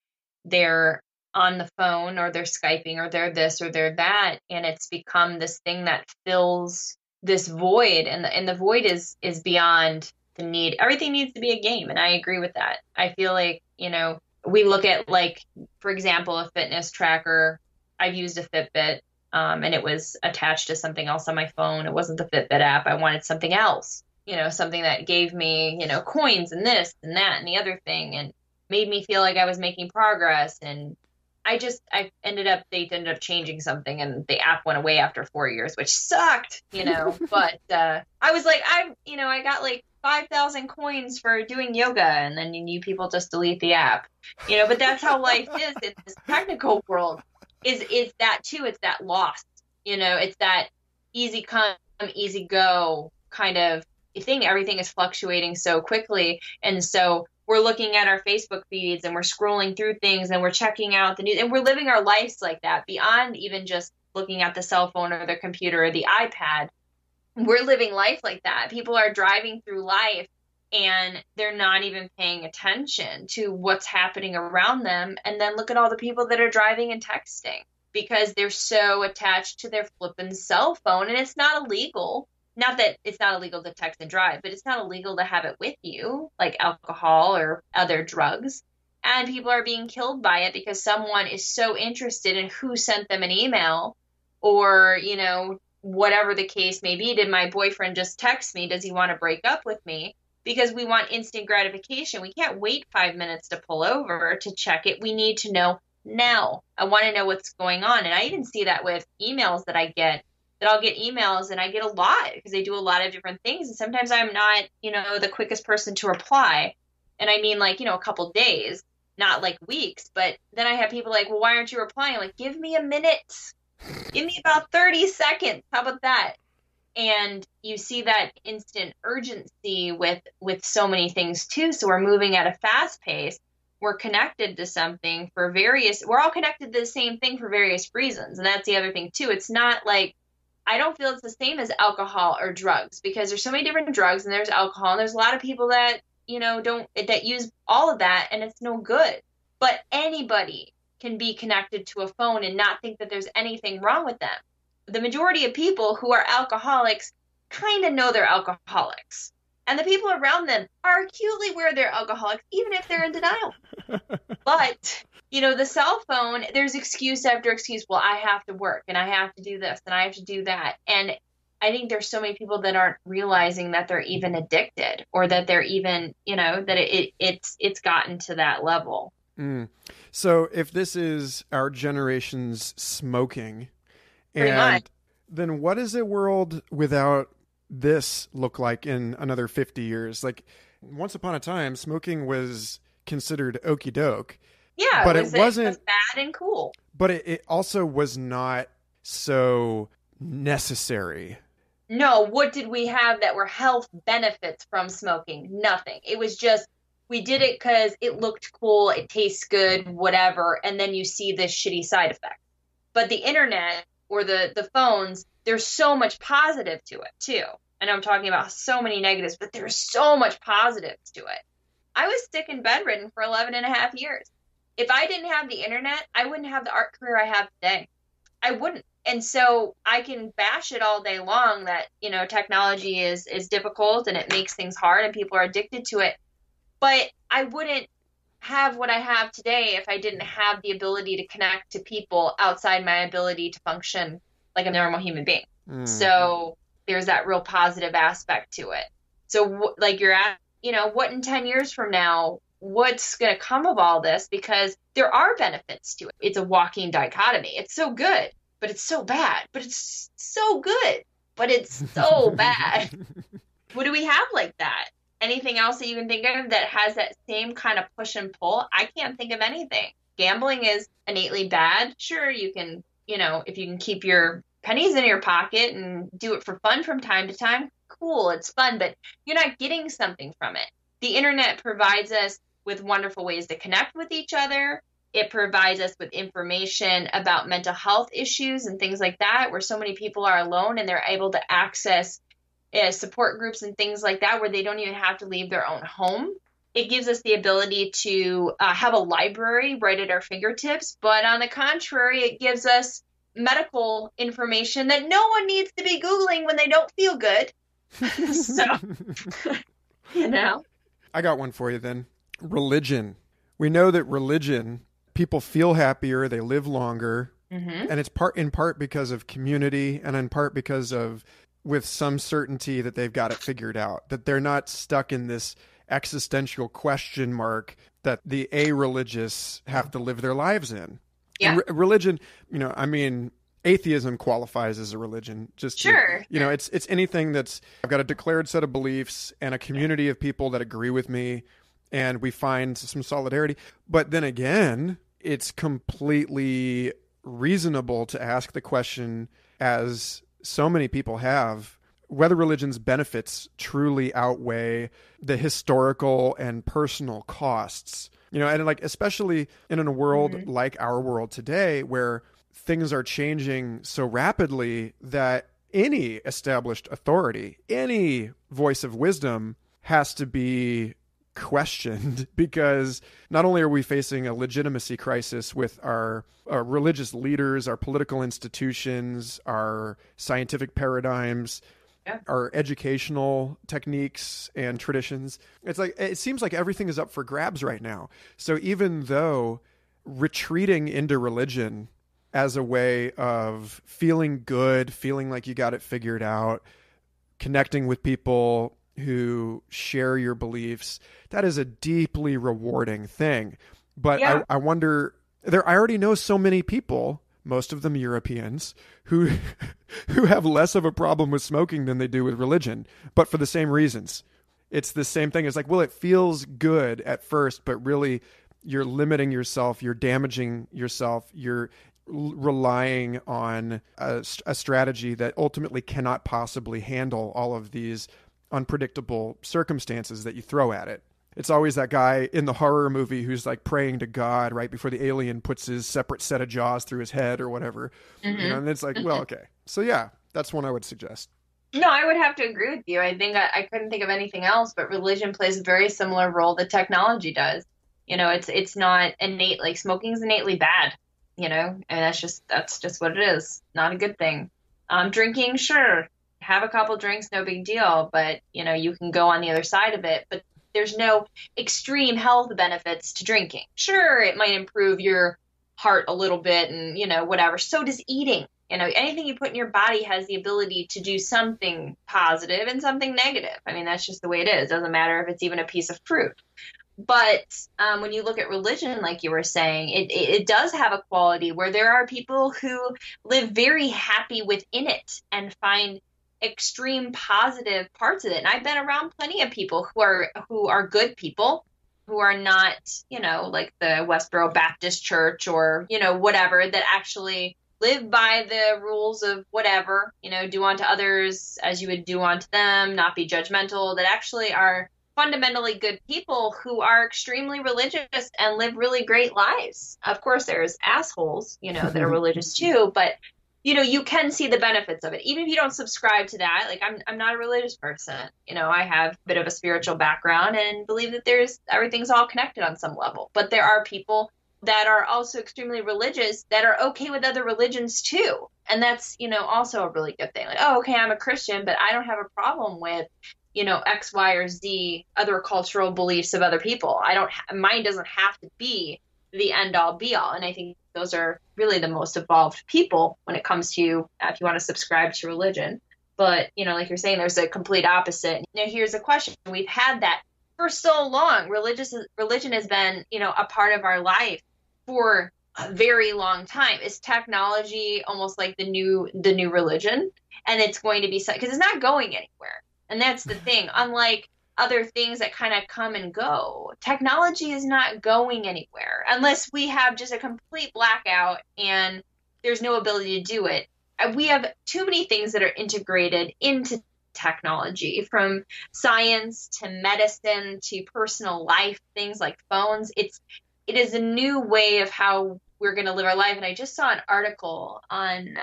they're on the phone or they're skyping or they're this or they're that. And it's become this thing that fills this void. And the, and the void is is beyond the need. Everything needs to be a game and i agree with that. I feel like you know we look at like for example a fitness tracker. I've used a fitbit um, and it was attached to something else on my phone it wasn't the fitbit app i wanted something else you know something that gave me you know coins and this and that and the other thing and made me feel like i was making progress and I just I ended up they ended up changing something and the app went away after four years, which sucked, you know. but uh, I was like, I you know I got like five thousand coins for doing yoga, and then you people just delete the app, you know. But that's how life is in this technical world. Is is that too? It's that loss, you know. It's that easy come, easy go kind of thing. Everything is fluctuating so quickly, and so we're looking at our Facebook feeds and we're scrolling through things and we're checking out the news and we're living our lives like that beyond even just looking at the cell phone or the computer or the iPad. We're living life like that. People are driving through life and they're not even paying attention to what's happening around them. And then look at all the people that are driving and texting because they're so attached to their flippin' cell phone and it's not illegal not that it's not illegal to text and drive, but it's not illegal to have it with you, like alcohol or other drugs. And people are being killed by it because someone is so interested in who sent them an email or, you know, whatever the case may be. Did my boyfriend just text me? Does he want to break up with me? Because we want instant gratification. We can't wait five minutes to pull over to check it. We need to know now. I want to know what's going on. And I even see that with emails that I get that I'll get emails and I get a lot because they do a lot of different things. And sometimes I'm not, you know, the quickest person to reply. And I mean like, you know, a couple days, not like weeks. But then I have people like, well, why aren't you replying? Like, give me a minute. Give me about 30 seconds. How about that? And you see that instant urgency with with so many things too. So we're moving at a fast pace. We're connected to something for various we're all connected to the same thing for various reasons. And that's the other thing too. It's not like I don't feel it's the same as alcohol or drugs because there's so many different drugs and there's alcohol and there's a lot of people that, you know, don't that use all of that and it's no good. But anybody can be connected to a phone and not think that there's anything wrong with them. The majority of people who are alcoholics kind of know they're alcoholics. And the people around them are acutely aware they're alcoholics, even if they're in denial. but, you know, the cell phone, there's excuse after excuse. Well, I have to work and I have to do this and I have to do that. And I think there's so many people that aren't realizing that they're even addicted or that they're even, you know, that it, it it's it's gotten to that level. Mm. So if this is our generation's smoking, Pretty and much. then what does a world without this look like in another 50 years? Like once upon a time, smoking was considered okey doke, Yeah, But it was, wasn't- was bad and cool. but it, it also was not so necessary. No, what did we have that were health benefits from smoking? Nothing. It was just we did it because it looked cool, it tastes good, whatever, and then you see this shitty side effect. But the internet or the the phones, there's so much positive to it too. And I'm talking about so many negatives, but there's so much positives to it. I was sick and bedridden for 11 and a half years. If I didn't have the internet, I wouldn't have the art career I have today. I wouldn't and so I can bash it all day long that you know technology is is difficult and it makes things hard and people are addicted to it, but I wouldn't have what I have today if I didn't have the ability to connect to people outside my ability to function like a normal human being. Mm. So there's that real positive aspect to it. So like you're at, you know, what in 10 years from now, what's going to come of all this? Because there are benefits to it. It's a walking dichotomy. It's so good, but it's so bad, but it's so good, but it's so bad. What do we have like that? Anything else that you can think of that has that same kind of push and pull? I can't think of anything. Gambling is innately bad. Sure, you can, you know, if you can keep your pennies in your pocket and do it for fun from time to time, cool, it's fun, but you're not getting something from it. The internet provides us with wonderful ways to connect with each other. It provides us with information about mental health issues and things like that, where so many people are alone and they're able to access uh, support groups and things like that, where they don't even have to leave their own home. It gives us the ability to uh, have a library right at our fingertips, but on the contrary, it gives us medical information that no one needs to be Googling when they don't feel good. so, you know? I got one for you then. Religion. We know that religion, people feel happier, they live longer, Mm-hmm. and it's part in part because of community and in part because of with some certainty that they've got it figured out that they're not stuck in this existential question mark that the a religious have to live their lives in Yeah. Re- religion you know i mean atheism qualifies as a religion just to- Sure. you know it's it's anything that's i've got a declared set of beliefs and a community of people that agree with me and we find some solidarity but then again it's completely reasonable to ask the question as so many people have whether religion's benefits truly outweigh the historical and personal costs. You know and like especially in a world mm-hmm. like our world today where things are changing so rapidly that any established authority any voice of wisdom has to be questioned because not only are we facing a legitimacy crisis with our, our religious leaders, our political institutions, our scientific paradigms, Yeah. our educational techniques and traditions. It's like it seems like everything is up for grabs right now. So even though retreating into religion as a way of feeling good, feeling like you got it figured out, connecting with people who share your beliefs, that is a deeply rewarding thing. But Yeah. I, I wonder there I already know so many people, most of them Europeans, who who have less of a problem with smoking than they do with religion, but for the same reasons. It's the same thing. It's like, well, it feels good at first, but really you're limiting yourself, you're damaging yourself, you're relying on a, a strategy that ultimately cannot possibly handle all of these unpredictable circumstances that you throw at it. It's always that guy in the horror movie who's like praying to God right before the alien puts his separate set of jaws through his head or whatever. You know, and it's like, well, okay. So yeah, that's one I would suggest. No, I would have to agree with you. I think I, I couldn't think of anything else, but religion plays a very similar role that technology does. You know, it's it's not innate like smoking's innately bad. You know, and that's just that's just what it is. Not a good thing. Um, drinking, sure, have a couple drinks, no big deal. But you know, you can go on the other side of it. But there's no extreme health benefits to drinking. Sure, it might improve your heart a little bit and you know whatever so does eating you know anything you put in your body has the ability to do something positive and something negative i mean that's just the way it is it doesn't matter if it's even a piece of fruit but um, when you look at religion like you were saying it, it, it does have a quality where there are people who live very happy within it and find extreme positive parts of it and i've been around plenty of people who are who are good people who are not, you know, like the Westboro Baptist Church or, you know, whatever, that actually live by the rules of whatever, you know, do unto others as you would do unto them, not be judgmental, that actually are fundamentally good people who are extremely religious and live really great lives. Of course, there's assholes, you know, that are religious too, but you know you can see the benefits of it. Even if you don't subscribe to that like i'm i'm not a religious person. You know i have a bit of a spiritual background and believe that there's everything's all connected on some level. But there are people that are also extremely religious that are okay with other religions too. And that's you know also a really good thing. Like oh okay i'm a christian but i don't have a problem with you know x y or z other cultural beliefs of other people. I don't mine doesn't have to be the end all be all. And i think those are really the most evolved people when it comes to if you want to subscribe to religion. But, you know, like you're saying, there's a complete opposite. Now, here's a question. We've had that for so long. Religious religion has been, you know, a part of our life for a very long time. Is technology almost like the new the new religion? And it's going to be because it's not going anywhere. And that's the thing. Unlike other things that kind of come and go. Technology is not going anywhere unless we have just a complete blackout and there's no ability to do it. Uh, we have too many things that are integrated into technology from science to medicine to personal life things like phones it's it is a new way of how we're going to live our life and i just saw an article on uh,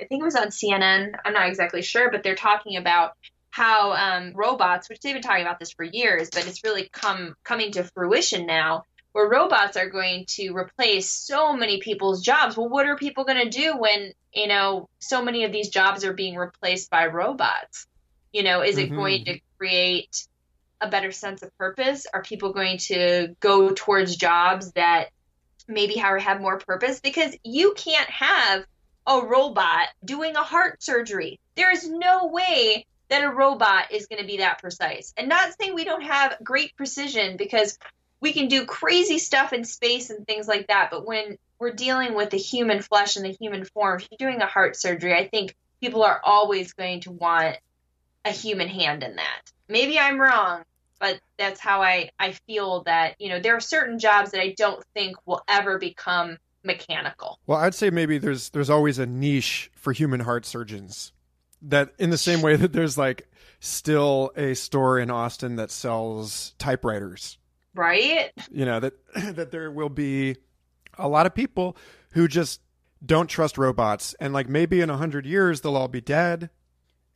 i think it was on cnn i'm not exactly sure but they're talking about how um, robots, which they've been talking about this for years, but it's really come coming to fruition now, where robots are going to replace so many people's jobs. Well, what are people going to do when you know so many of these jobs are being replaced by robots? You know, is mm-hmm. it going to create a better sense of purpose? Are people going to go towards jobs that maybe have more purpose? Because you can't have a robot doing a heart surgery. There is no way that a robot is going to be that precise. And not saying we don't have great precision because we can do crazy stuff in space and things like that. But when we're dealing with the human flesh and the human form, if you're doing a heart surgery, I think people are always going to want a human hand in that. Maybe I'm wrong, but that's how I, I feel that, you know, there are certain jobs that I don't think will ever become mechanical. Well, I'd say maybe there's there's always a niche for human heart surgeons that in the same way that there's like still a store in Austin that sells typewriters. Right? You know, that that there will be a lot of people who just don't trust robots and like maybe in a hundred years they'll all be dead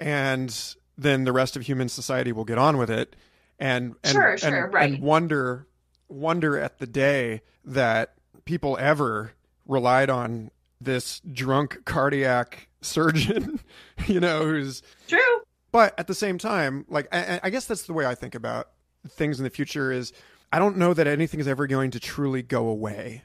and then the rest of human society will get on with it and and, sure, sure, and, right. and wonder wonder at the day that people ever relied on this drunk cardiac surgeon, you know, who's true. But at the same time, like I, I guess that's the way I think about things in the future. Is I don't know that anything is ever going to truly go away.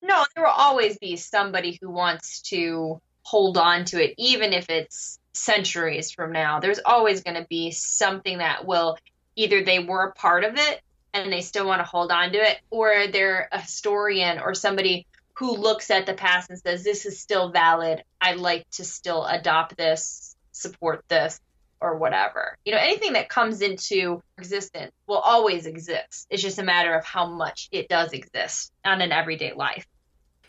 No, there will always be somebody who wants to hold on to it, even if it's centuries from now. There's always going to be something that will either they were a part of it and they still want to hold on to it, or they're a historian or somebody who looks at the past and says, this is still valid. I'd like to still adopt this, support this, or whatever. You know, anything that comes into existence will always exist. It's just a matter of how much it does exist on an everyday life.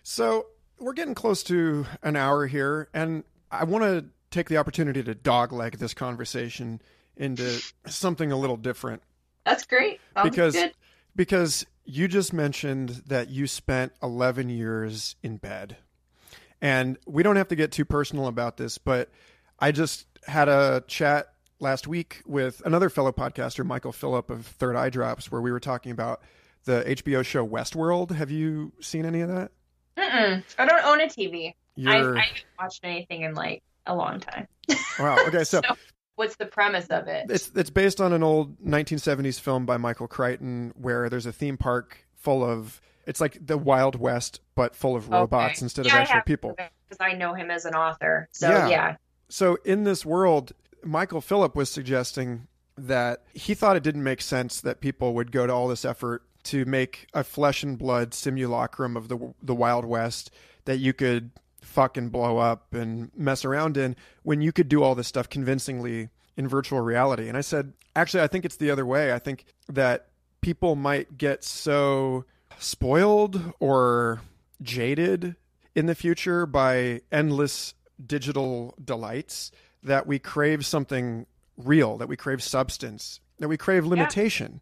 So we're getting close to an hour here, and I want to take the opportunity to dogleg this conversation into something a little different. That's great. Sounds because good. because you just mentioned that you spent 11 years in bed. And we don't have to get too personal about this, but I just had a chat last week with another fellow podcaster, Michael Phillip of Third Eye Drops, where we were talking about the HBO show Westworld. Have you seen any of that? Mm-mm. I don't own a TV. I, I haven't watched anything in like a long time. wow. Okay, so So, what's the premise of it? it's it's based on an old 1970s film by Michael Crichton where there's a theme park full of it's like the Wild West but full of robots Okay. instead Yeah, of actual people. because I know him as an author. So Yeah. yeah, So in this world, Michael Phillip was suggesting that he thought it didn't make sense that people would go to all this effort to make a flesh and blood simulacrum of the the Wild West that you could fuck and blow up and mess around in when you could do all this stuff convincingly in virtual reality. And I said, actually, I think it's the other way. I think that people might get so spoiled or jaded in the future by endless digital delights that we crave something real, that we crave substance, that we crave limitation,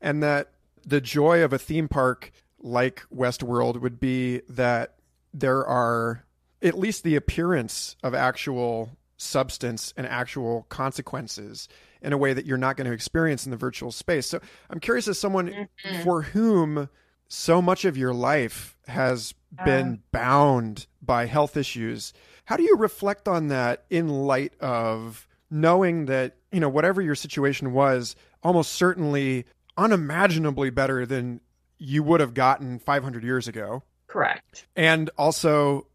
and that the joy of a theme park like Westworld would be that there are at least the appearance of actual substance and actual consequences in a way that you're not going to experience in the virtual space. So I'm curious as someone mm-hmm. for whom so much of your life has uh-huh. been bound by health issues. How do you reflect on that in light of knowing that, you know, whatever your situation was, almost certainly unimaginably better than you would have gotten 500 years ago? correct. And also,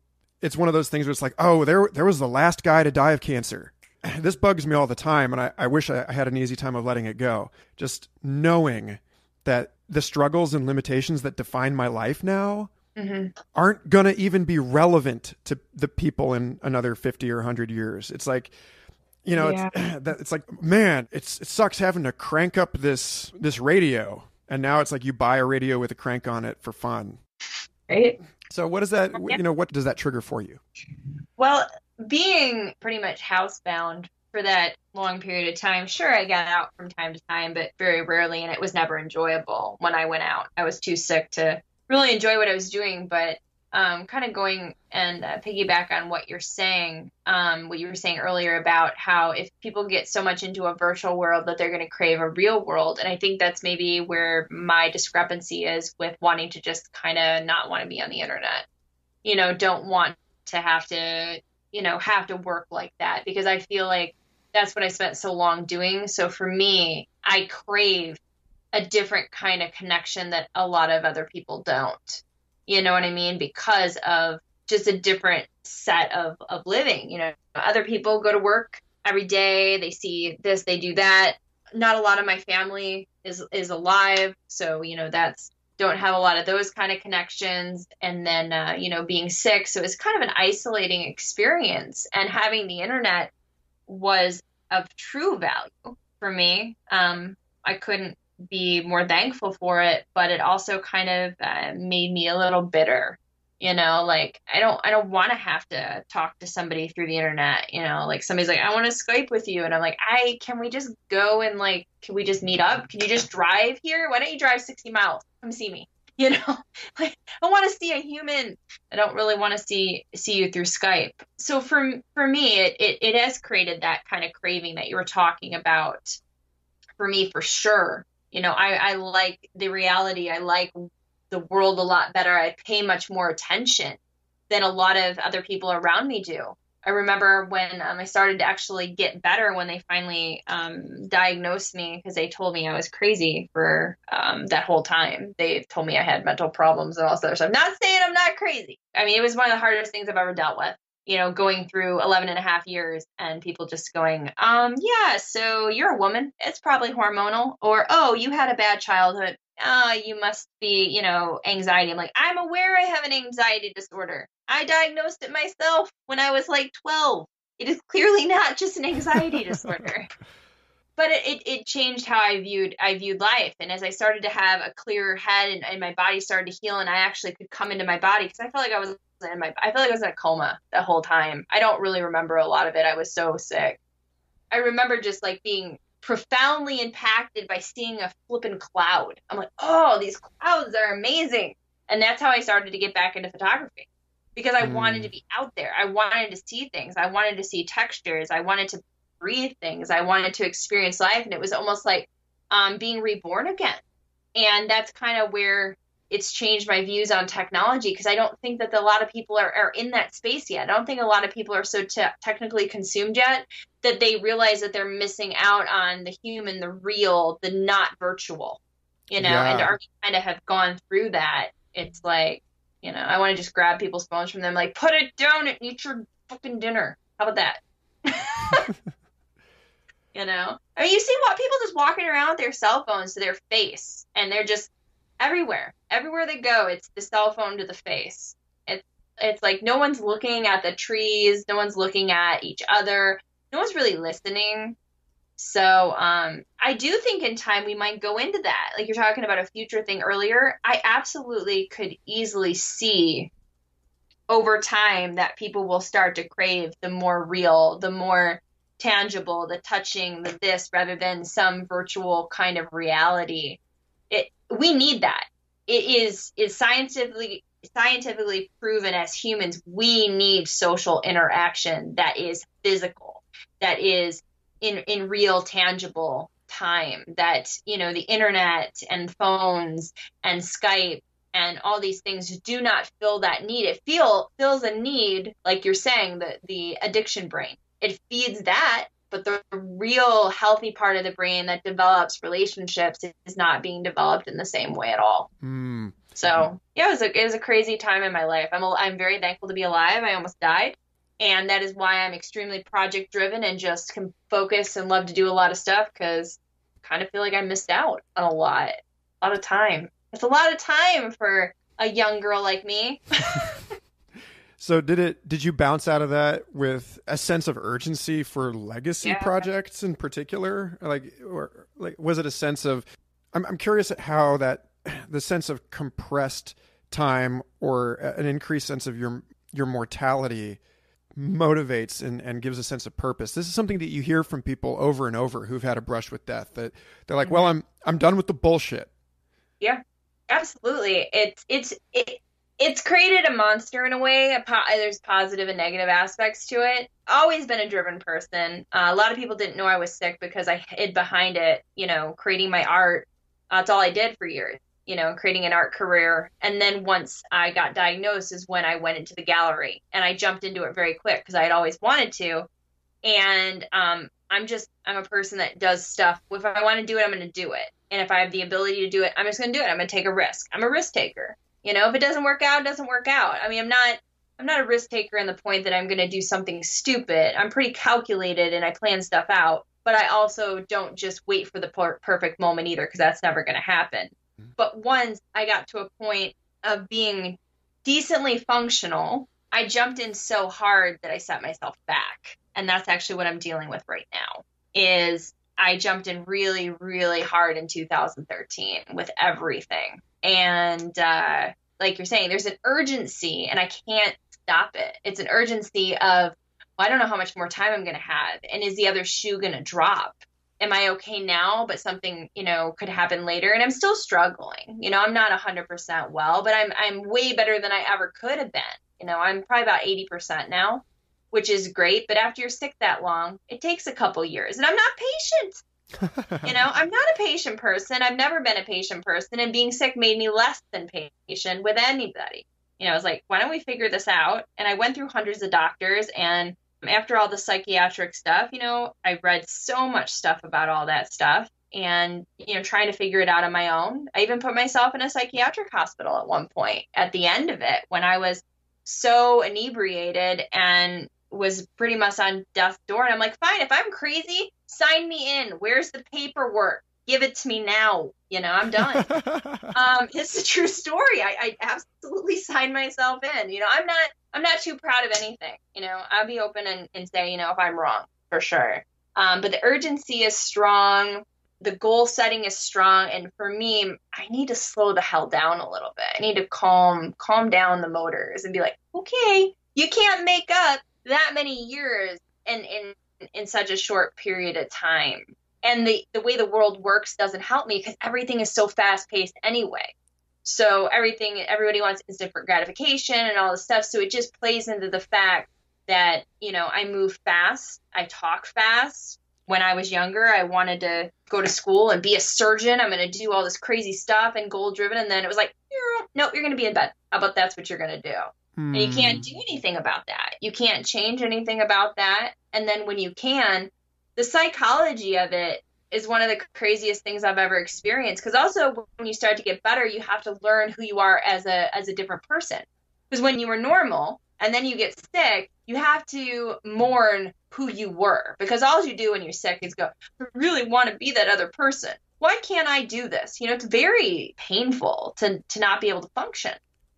it's one of those things where it's like, oh, there, there was the last guy to die of cancer. This bugs me all the time, and I, I wish I had an easy time of letting it go. Just knowing that the struggles and limitations that define my life now hmm aren't going to even be relevant to the people in another 50 or 100 years. It's like, you know, it's, it's like, man, it's, it sucks having to crank up this, this radio. And now it's like you buy a radio with a crank on it for fun. Right. So what does that, Yeah. you know, what does that trigger for you? Well, being pretty much housebound for that long period of time, sure, I got out from time to time, but very rarely, and it was never enjoyable when I went out. I was too sick to really enjoy what I was doing, but um, kind of going and uh, piggyback on what you're saying, um, what you were saying earlier about how if people get so much into a virtual world that they're going to crave a real world. And I think that's maybe where my discrepancy is with wanting to just kind of not want to be on the internet. You know, don't want to have to, you know, have to work like that because I feel like that's what I spent so long doing. So for me, I crave a different kind of connection that a lot of other people don't. You know what I mean? Because of just a different set of, of living. You know, other people go to work every day, they see this, they do that. Not a lot of my family is is alive, so you know that's don't have a lot of those kind of connections and then uh, you know being sick so it's kind of an isolating experience and having the internet was of true value for me um, i couldn't be more thankful for it but it also kind of uh, made me a little bitter you know like i don't i don't want to have to talk to somebody through the internet you know like somebody's like i want to skype with you and i'm like i can we just go and like can we just meet up? Can you just drive here? Why don't you drive 60 miles? Come see me you know? Like i want to see a human. I don't really want to see see you through skype. So for for me it, it it has created that kind of craving that you were talking about for me for sure you know i i like the reality i like the world a lot better i pay much more attention than a lot of other people around me do I remember when um, I started to actually get better when they finally um, diagnosed me because they told me I was crazy for um, that whole time. They told me I had mental problems and all this other stuff. Not saying I'm not crazy. I mean, it was one of the hardest things I've ever dealt with. You know, going through 11 and a half years and people just going, um, yeah, so you're a woman. It's probably hormonal. Or, oh, you had a bad childhood. Uh, you must be, you know, anxiety. I'm like, I'm aware I have an anxiety disorder. I diagnosed it myself when I was like 12. It is clearly not just an anxiety disorder. But it, it, it, changed how I viewed I viewed life. And as I started to have a clearer head and, and my body started to heal and I actually could come into my body because I felt like I was in my I felt like I was in a coma the whole time. I don't really remember a lot of it. I was so sick. I remember just like being profoundly impacted by seeing a flippin' cloud. I'm like, oh, these clouds are amazing. And that's how I started to get back into photography because I mm. wanted to be out there. I wanted to see things. I wanted to see textures. I wanted to breathe things. I wanted to experience life. And it was almost like um, being reborn again. And that's kind of where it's changed my views on technology because I don't think that a lot of people are, are in that space yet. I don't think a lot of people are so te- technically consumed yet that they realize that they're missing out on the human, the real, the not virtual, you know, yeah. and already kind of have gone through that. It's like, you know, I want to just grab people's phones from them, like, put it down and eat your fucking dinner. How about that? you know, I mean, you see what people just walking around with their cell phones to their face, and they're just everywhere. Everywhere they go, it's the cell phone to the face. It's it's like no one's looking at the trees, no one's looking at each other, no one's really listening. So um, I do think in time we might go into that. Like you're talking about a future thing earlier, I absolutely could easily see over time that people will start to crave the more real, the more tangible, the touching, the this rather than some virtual kind of reality. It we need that. It is is scientifically scientifically proven as humans we need social interaction that is physical, that is in in real tangible time that you know the internet and phones and Skype and all these things do not fill that need. It feel fills a need, like you're saying, the the addiction brain. It feeds that, but the real healthy part of the brain that develops relationships is not being developed in the same way at all. Mm. So yeah, it was a it was a crazy time in my life. I'm a, I'm very thankful to be alive. I almost died, and that is why I'm extremely project driven and just can focus and love to do a lot of stuff because kind of feel like I missed out on a lot, a lot of time. It's a lot of time for a young girl like me. so did it did you bounce out of that with a sense of urgency for legacy yeah. projects in particular? Like or like was it a sense of I'm I'm curious at how that the sense of compressed time or an increased sense of your your mortality motivates and, and gives a sense of purpose. This is something that you hear from people over and over who've had a brush with death that they're like, mm-hmm. well, I'm I'm done with the bullshit. Yeah. Absolutely. It's it's it, it's created a monster in a way. A po- there's positive and negative aspects to it. Always been a driven person. Uh, a lot of people didn't know I was sick because I hid behind it. You know, creating my art. Uh, that's all I did for years. You know, creating an art career. And then once I got diagnosed is when I went into the gallery and I jumped into it very quick because I had always wanted to. And um, I'm just I'm a person that does stuff. If I want to do it, I'm going to do it. And if I have the ability to do it, I'm just going to do it. I'm going to take a risk. I'm a risk taker. You know, if it doesn't work out, it doesn't work out. I mean, I'm not I'm not a risk taker in the point that I'm going to do something stupid. I'm pretty calculated and I plan stuff out, but I also don't just wait for the per- perfect moment either because that's never going to happen. Mm-hmm. But once I got to a point of being decently functional, I jumped in so hard that I set myself back and that's actually what I'm dealing with right now is I jumped in really, really hard in 2013 with everything. And uh, like you're saying, there's an urgency, and I can't stop it. It's an urgency of, well, I don't know how much more time I'm going to have. And is the other shoe going to drop? Am I okay now, but something, you know, could happen later? And I'm still struggling. You know, I'm not 100% well, but I'm, I'm way better than I ever could have been. You know, I'm probably about 80% now which is great. But after you're sick that long, it takes a couple years. And I'm not patient. you know, I'm not a patient person. I've never been a patient person. And being sick made me less than patient with anybody. You know, I was like, why don't we figure this out? And I went through hundreds of doctors. And after all the psychiatric stuff, you know, I read so much stuff about all that stuff and you know trying to figure it out on my own i even put myself in a psychiatric hospital at one point at the end of it when i was so inebriated and was pretty much on death's door. And I'm like, fine, if I'm crazy, sign me in. Where's the paperwork? Give it to me now. You know, I'm done. um, it's a true story. I, I absolutely signed myself in. You know, I'm not I'm not too proud of anything. You know, I'll be open and, and say, you know, if I'm wrong for sure. Um, but the urgency is strong. The goal setting is strong. And for me, I need to slow the hell down a little bit. I need to calm calm down the motors and be like, okay, you can't make up that many years in in in such a short period of time. And the the way the world works doesn't help me because everything is so fast paced anyway. So everything everybody wants instant gratification and all this stuff. So it just plays into the fact that, you know, I move fast, I talk fast, when I was younger, I wanted to go to school and be a surgeon. I'm going to do all this crazy stuff and goal driven. And then it was like, no, you're going to be in bed. How about that's what you're going to do? Hmm. And you can't hmm. do anything about that. You can't change anything about that. And then when you can, the psychology of it is one of the craziest things I've ever experienced. Because also, when you start to get better, you have to learn who you are as a as a different person. Because when you were normal and then you get sick, you have to mourn who you were. Because all you do when you're sick is go, I really want to be that other person. Why can't I do this? You know, it's very painful to to not be able to function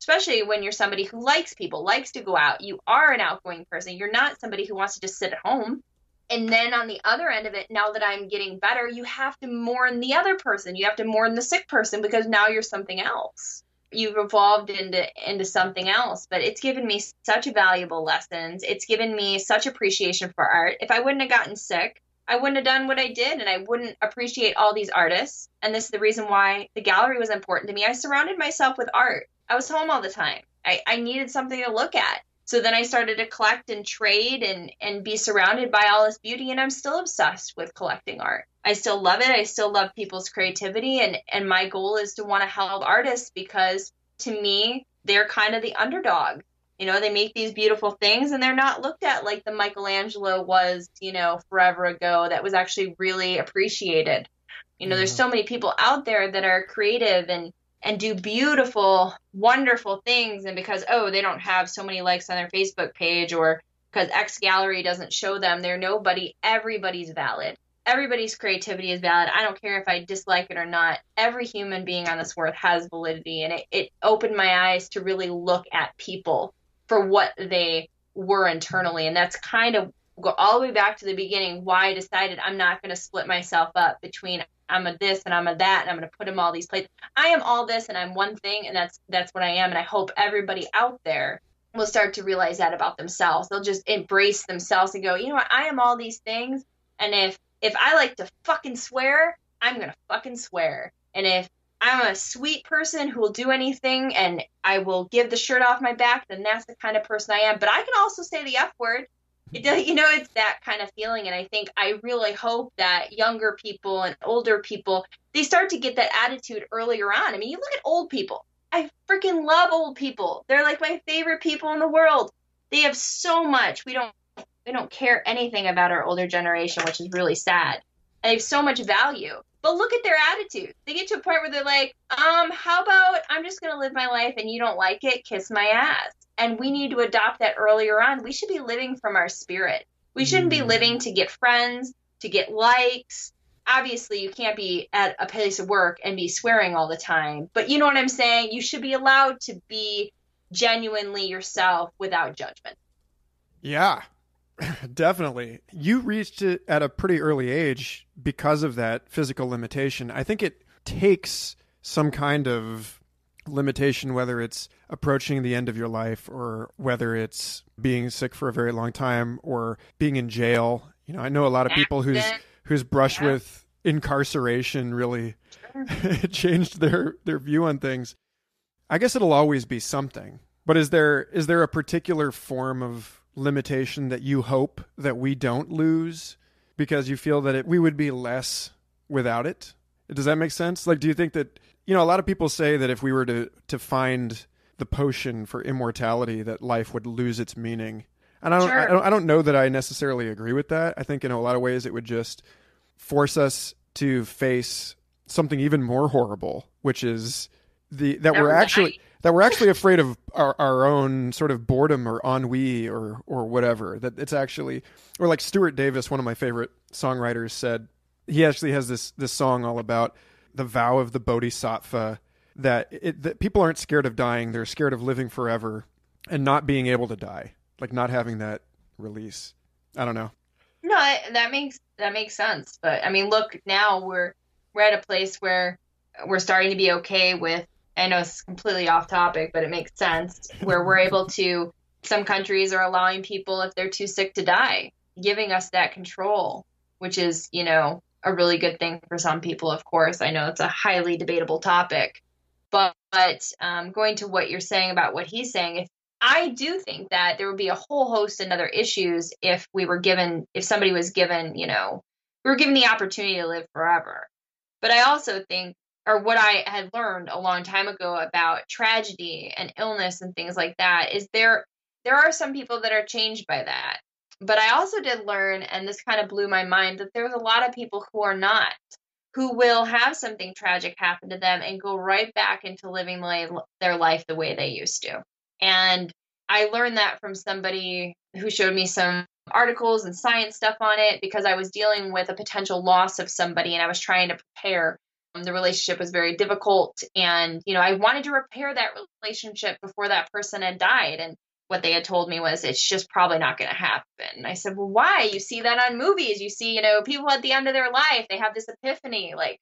especially when you're somebody who likes people, likes to go out. You are an outgoing person. You're not somebody who wants to just sit at home. And then on the other end of it, now that I'm getting better, you have to mourn the other person. You have to mourn the sick person because now you're something else. You've evolved into into something else, but it's given me such valuable lessons. It's given me such appreciation for art. If I wouldn't have gotten sick, I wouldn't have done what I did and I wouldn't appreciate all these artists. And this is the reason why the gallery was important to me. I surrounded myself with art. I was home all the time. I, I needed something to look at. So then I started to collect and trade and and be surrounded by all this beauty and I'm still obsessed with collecting art. I still love it. I still love people's creativity and and my goal is to want to help artists because to me they're kind of the underdog. You know, they make these beautiful things and they're not looked at like the Michelangelo was, you know, forever ago that was actually really appreciated. You know, mm-hmm. there's so many people out there that are creative and and do beautiful, wonderful things. And because, oh, they don't have so many likes on their Facebook page or because X Gallery doesn't show them, they're nobody. Everybody's valid. Everybody's creativity is valid. I don't care if I dislike it or not. Every human being on this earth has validity. And it, it opened my eyes to really look at people for what they were internally. And that's kind of go all the way back to the beginning why I decided I'm not going to split myself up between I'm a this and I'm a that and I'm going to put them all these places. I am all this and I'm one thing and that's that's what I am and I hope everybody out there will start to realize that about themselves. They'll just embrace themselves and go, "You know what? I am all these things and if if I like to fucking swear, I'm going to fucking swear. And if I'm a sweet person who will do anything and I will give the shirt off my back, then that's the kind of person I am. But I can also say the F word you know, it's that kind of feeling. And I think I really hope that younger people and older people, they start to get that attitude earlier on. I mean, you look at old people. I freaking love old people. They're like my favorite people in the world. They have so much. We don't we don't care anything about our older generation, which is really sad. They have so much value. But look at their attitude. They get to a point where they're like, um, how about I'm just gonna live my life and you don't like it, kiss my ass and we need to adopt that earlier on. We should be living from our spirit. We shouldn't be living to get friends, to get likes. Obviously, you can't be at a place of work and be swearing all the time. But you know what I'm saying? You should be allowed to be genuinely yourself without judgment. Yeah, definitely. You reached it at a pretty early age because of that physical limitation. I think it takes some kind of limitation, whether it's approaching the end of your life or whether it's being sick for a very long time or being in jail. You know, I know a lot of people whose whose brush yeah. with incarceration really changed their their view on things. I guess it'll always be something. But is there is there a particular form of limitation that you hope that we don't lose because you feel that it, we would be less without it? Does that make sense? Like do you think that you know, a lot of people say that if we were to to find the potion for immortality, that life would lose its meaning. And I don't, sure. I don't, I don't know that I necessarily agree with that. I think in a lot of ways it would just force us to face something even more horrible, which is the that we're actually that we're actually afraid of our, our own sort of boredom or ennui or or whatever. That it's actually or like Stuart Davis, one of my favorite songwriters, said he actually has this this song all about the vow of the bodhisattva that, it, that people aren't scared of dying; they're scared of living forever and not being able to die, like not having that release. I don't know. No, that makes that makes sense. But I mean, look, now we're we're at a place where we're starting to be okay with. I know it's completely off topic, but it makes sense where we're able to. Some countries are allowing people if they're too sick to die, giving us that control, which is you know a really good thing for some people, of course. I know it's a highly debatable topic. But, but um, going to what you're saying about what he's saying, if I do think that there would be a whole host of other issues if we were given, if somebody was given, you know, we were given the opportunity to live forever. But I also think, or what I had learned a long time ago about tragedy and illness and things like that, is there there are some people that are changed by that. But I also did learn, and this kind of blew my mind, that there's a lot of people who are not, who will have something tragic happen to them and go right back into living their life the way they used to. And I learned that from somebody who showed me some articles and science stuff on it because I was dealing with a potential loss of somebody and I was trying to prepare. The relationship was very difficult. And, you know, I wanted to repair that relationship before that person had died. And what they had told me was it's just probably not going to happen. I said, well, why? You see that on movies. You see, you know, people at the end of their life, they have this epiphany, like,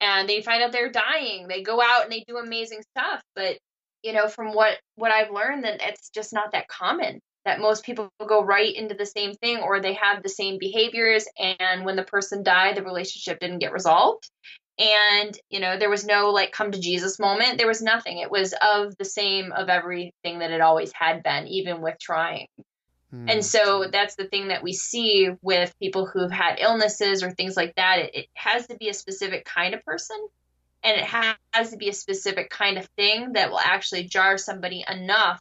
and they find out they're dying. They go out and they do amazing stuff. But, you know, from what, what I've learned, that it's just not that common that most people go right into the same thing or they have the same behaviors and when the person died the relationship didn't get resolved and you know there was no like come to jesus moment there was nothing it was of the same of everything that it always had been even with trying mm. and so that's the thing that we see with people who've had illnesses or things like that it, it has to be a specific kind of person and it has to be a specific kind of thing that will actually jar somebody enough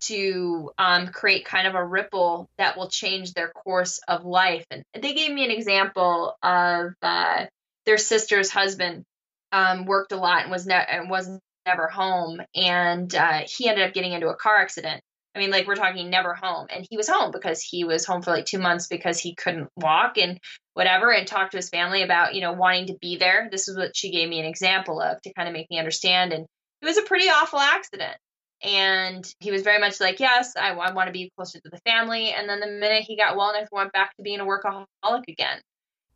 to um, create kind of a ripple that will change their course of life. And they gave me an example of uh, their sister's husband um, worked a lot and was ne- and was never home, and uh, he ended up getting into a car accident. I mean, like we're talking never home, and he was home because he was home for like two months because he couldn't walk and whatever, and talked to his family about you know wanting to be there. This is what she gave me an example of to kind of make me understand, and it was a pretty awful accident and he was very much like, yes, I, I want to be closer to the family. And then the minute he got well enough, went back to being a workaholic again.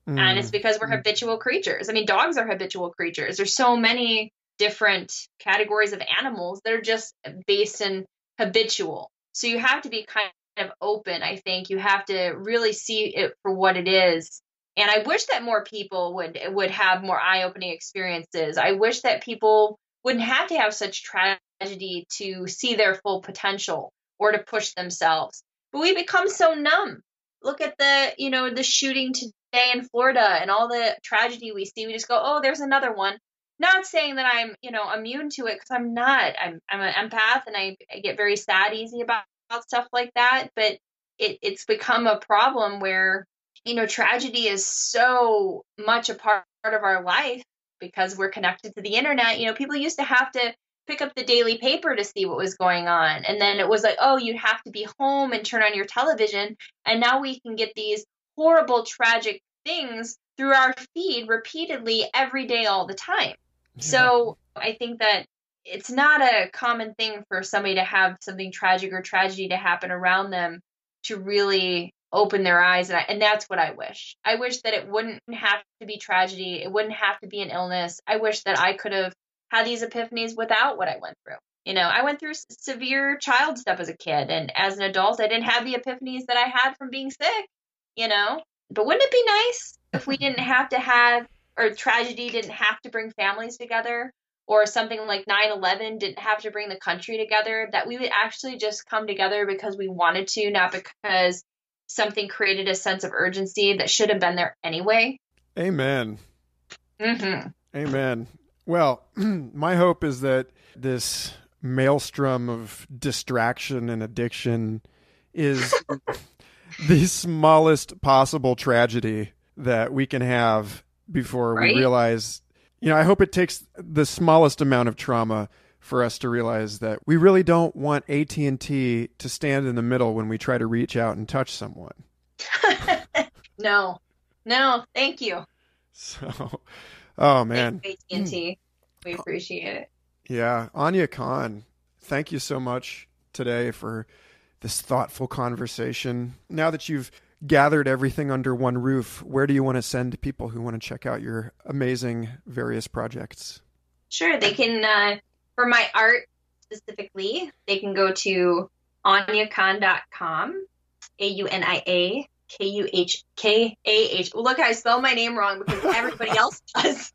Mm. And it's because we're mm. habitual creatures. I mean, dogs are habitual creatures. There's so many different categories of animals that are just based in habitual. So you have to be kind of open, I think. You have to really see it for what it is. And I wish that more people would would have more eye-opening experiences. I wish that people wouldn't have to have such tragedy to see their full potential or to push themselves. But we become so numb. Look at the, you know, the shooting today in Florida and all the tragedy we see. We just go, oh, there's another one. Not saying that I'm, you know, immune to it because I'm not. I'm, I'm an empath and I, I get very sad easy about, about stuff like that. But it, it's become a problem where, you know, tragedy is so much a part of our life because we're connected to the internet. You know, people used to have to pick up the daily paper to see what was going on. And then it was like, oh, you have to be home and turn on your television. And now we can get these horrible, tragic things through our feed repeatedly every day, all the time. Yeah. So I think that it's not a common thing for somebody to have something tragic or tragedy to happen around them to really open their eyes and, I, and that's what i wish i wish that it wouldn't have to be tragedy it wouldn't have to be an illness i wish that i could have had these epiphanies without what I went through. You know, I went through severe child stuff as a kid, and as an adult, I didn't have the epiphanies that I had from being sick, you know? But wouldn't it be nice if we didn't have to have, or tragedy didn't have to bring families together, or something like 9 11 didn't have to bring the country together, that we would actually just come together because we wanted to, not because something created a sense of urgency that should have been there anyway? Amen. Mm-hmm. Amen. Well, my hope is that this maelstrom of distraction and addiction is the smallest possible tragedy that we can have before right? we realize you know i hope it takes the smallest amount of trauma for us to realize that we really don't want AT&T to stand in the middle when we try to reach out and touch someone. no. No, thank you. So Oh man, AT&T. Hmm. We appreciate it. Yeah, Aunia Kahn, thank you so much today for this thoughtful conversation. Now that you've gathered everything under one roof, where do you want to send people who want to check out your amazing various projects? Sure, they can uh, for my art specifically, they can go to auniakahn.com, A U N I A K U H K A H. Look, I spell my name wrong because everybody else does.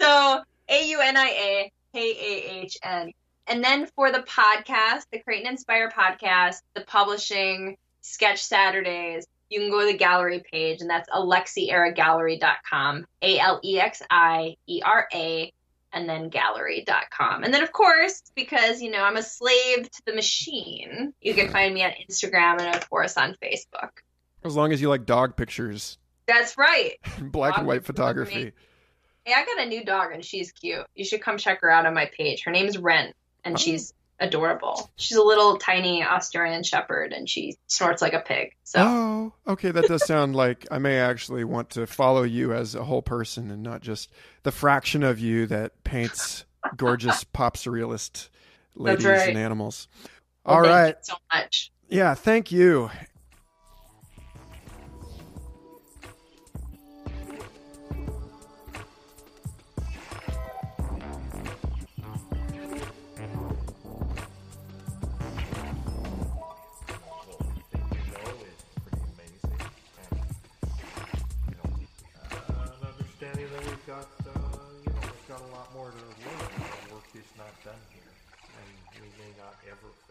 So A U N I A K A H N. And then for the podcast, the Create and Inspire podcast, the publishing, Sketch Saturdays, you can go to the gallery page, and that's alexieragallery.com, A L E X I E R A, and then gallery.com. And then, of course, because, you know, I'm a slave to the machine, you can find me on Instagram and, of course, on Facebook. As long as you like dog pictures, That's right. black Dog and white photography. Hey, I got a new dog, and she's cute. You should come check her out on my page. Her name's Ren, and Oh. she's adorable. She's a little tiny Australian Shepherd, and she snorts like a pig. So. Oh, okay. That does sound like I may actually want to follow you as a whole person and not just the fraction of you that paints gorgeous pop surrealist ladies right. and animals. Well, All thank right. you so much. Yeah, thank you. Not done here, and we may not ever.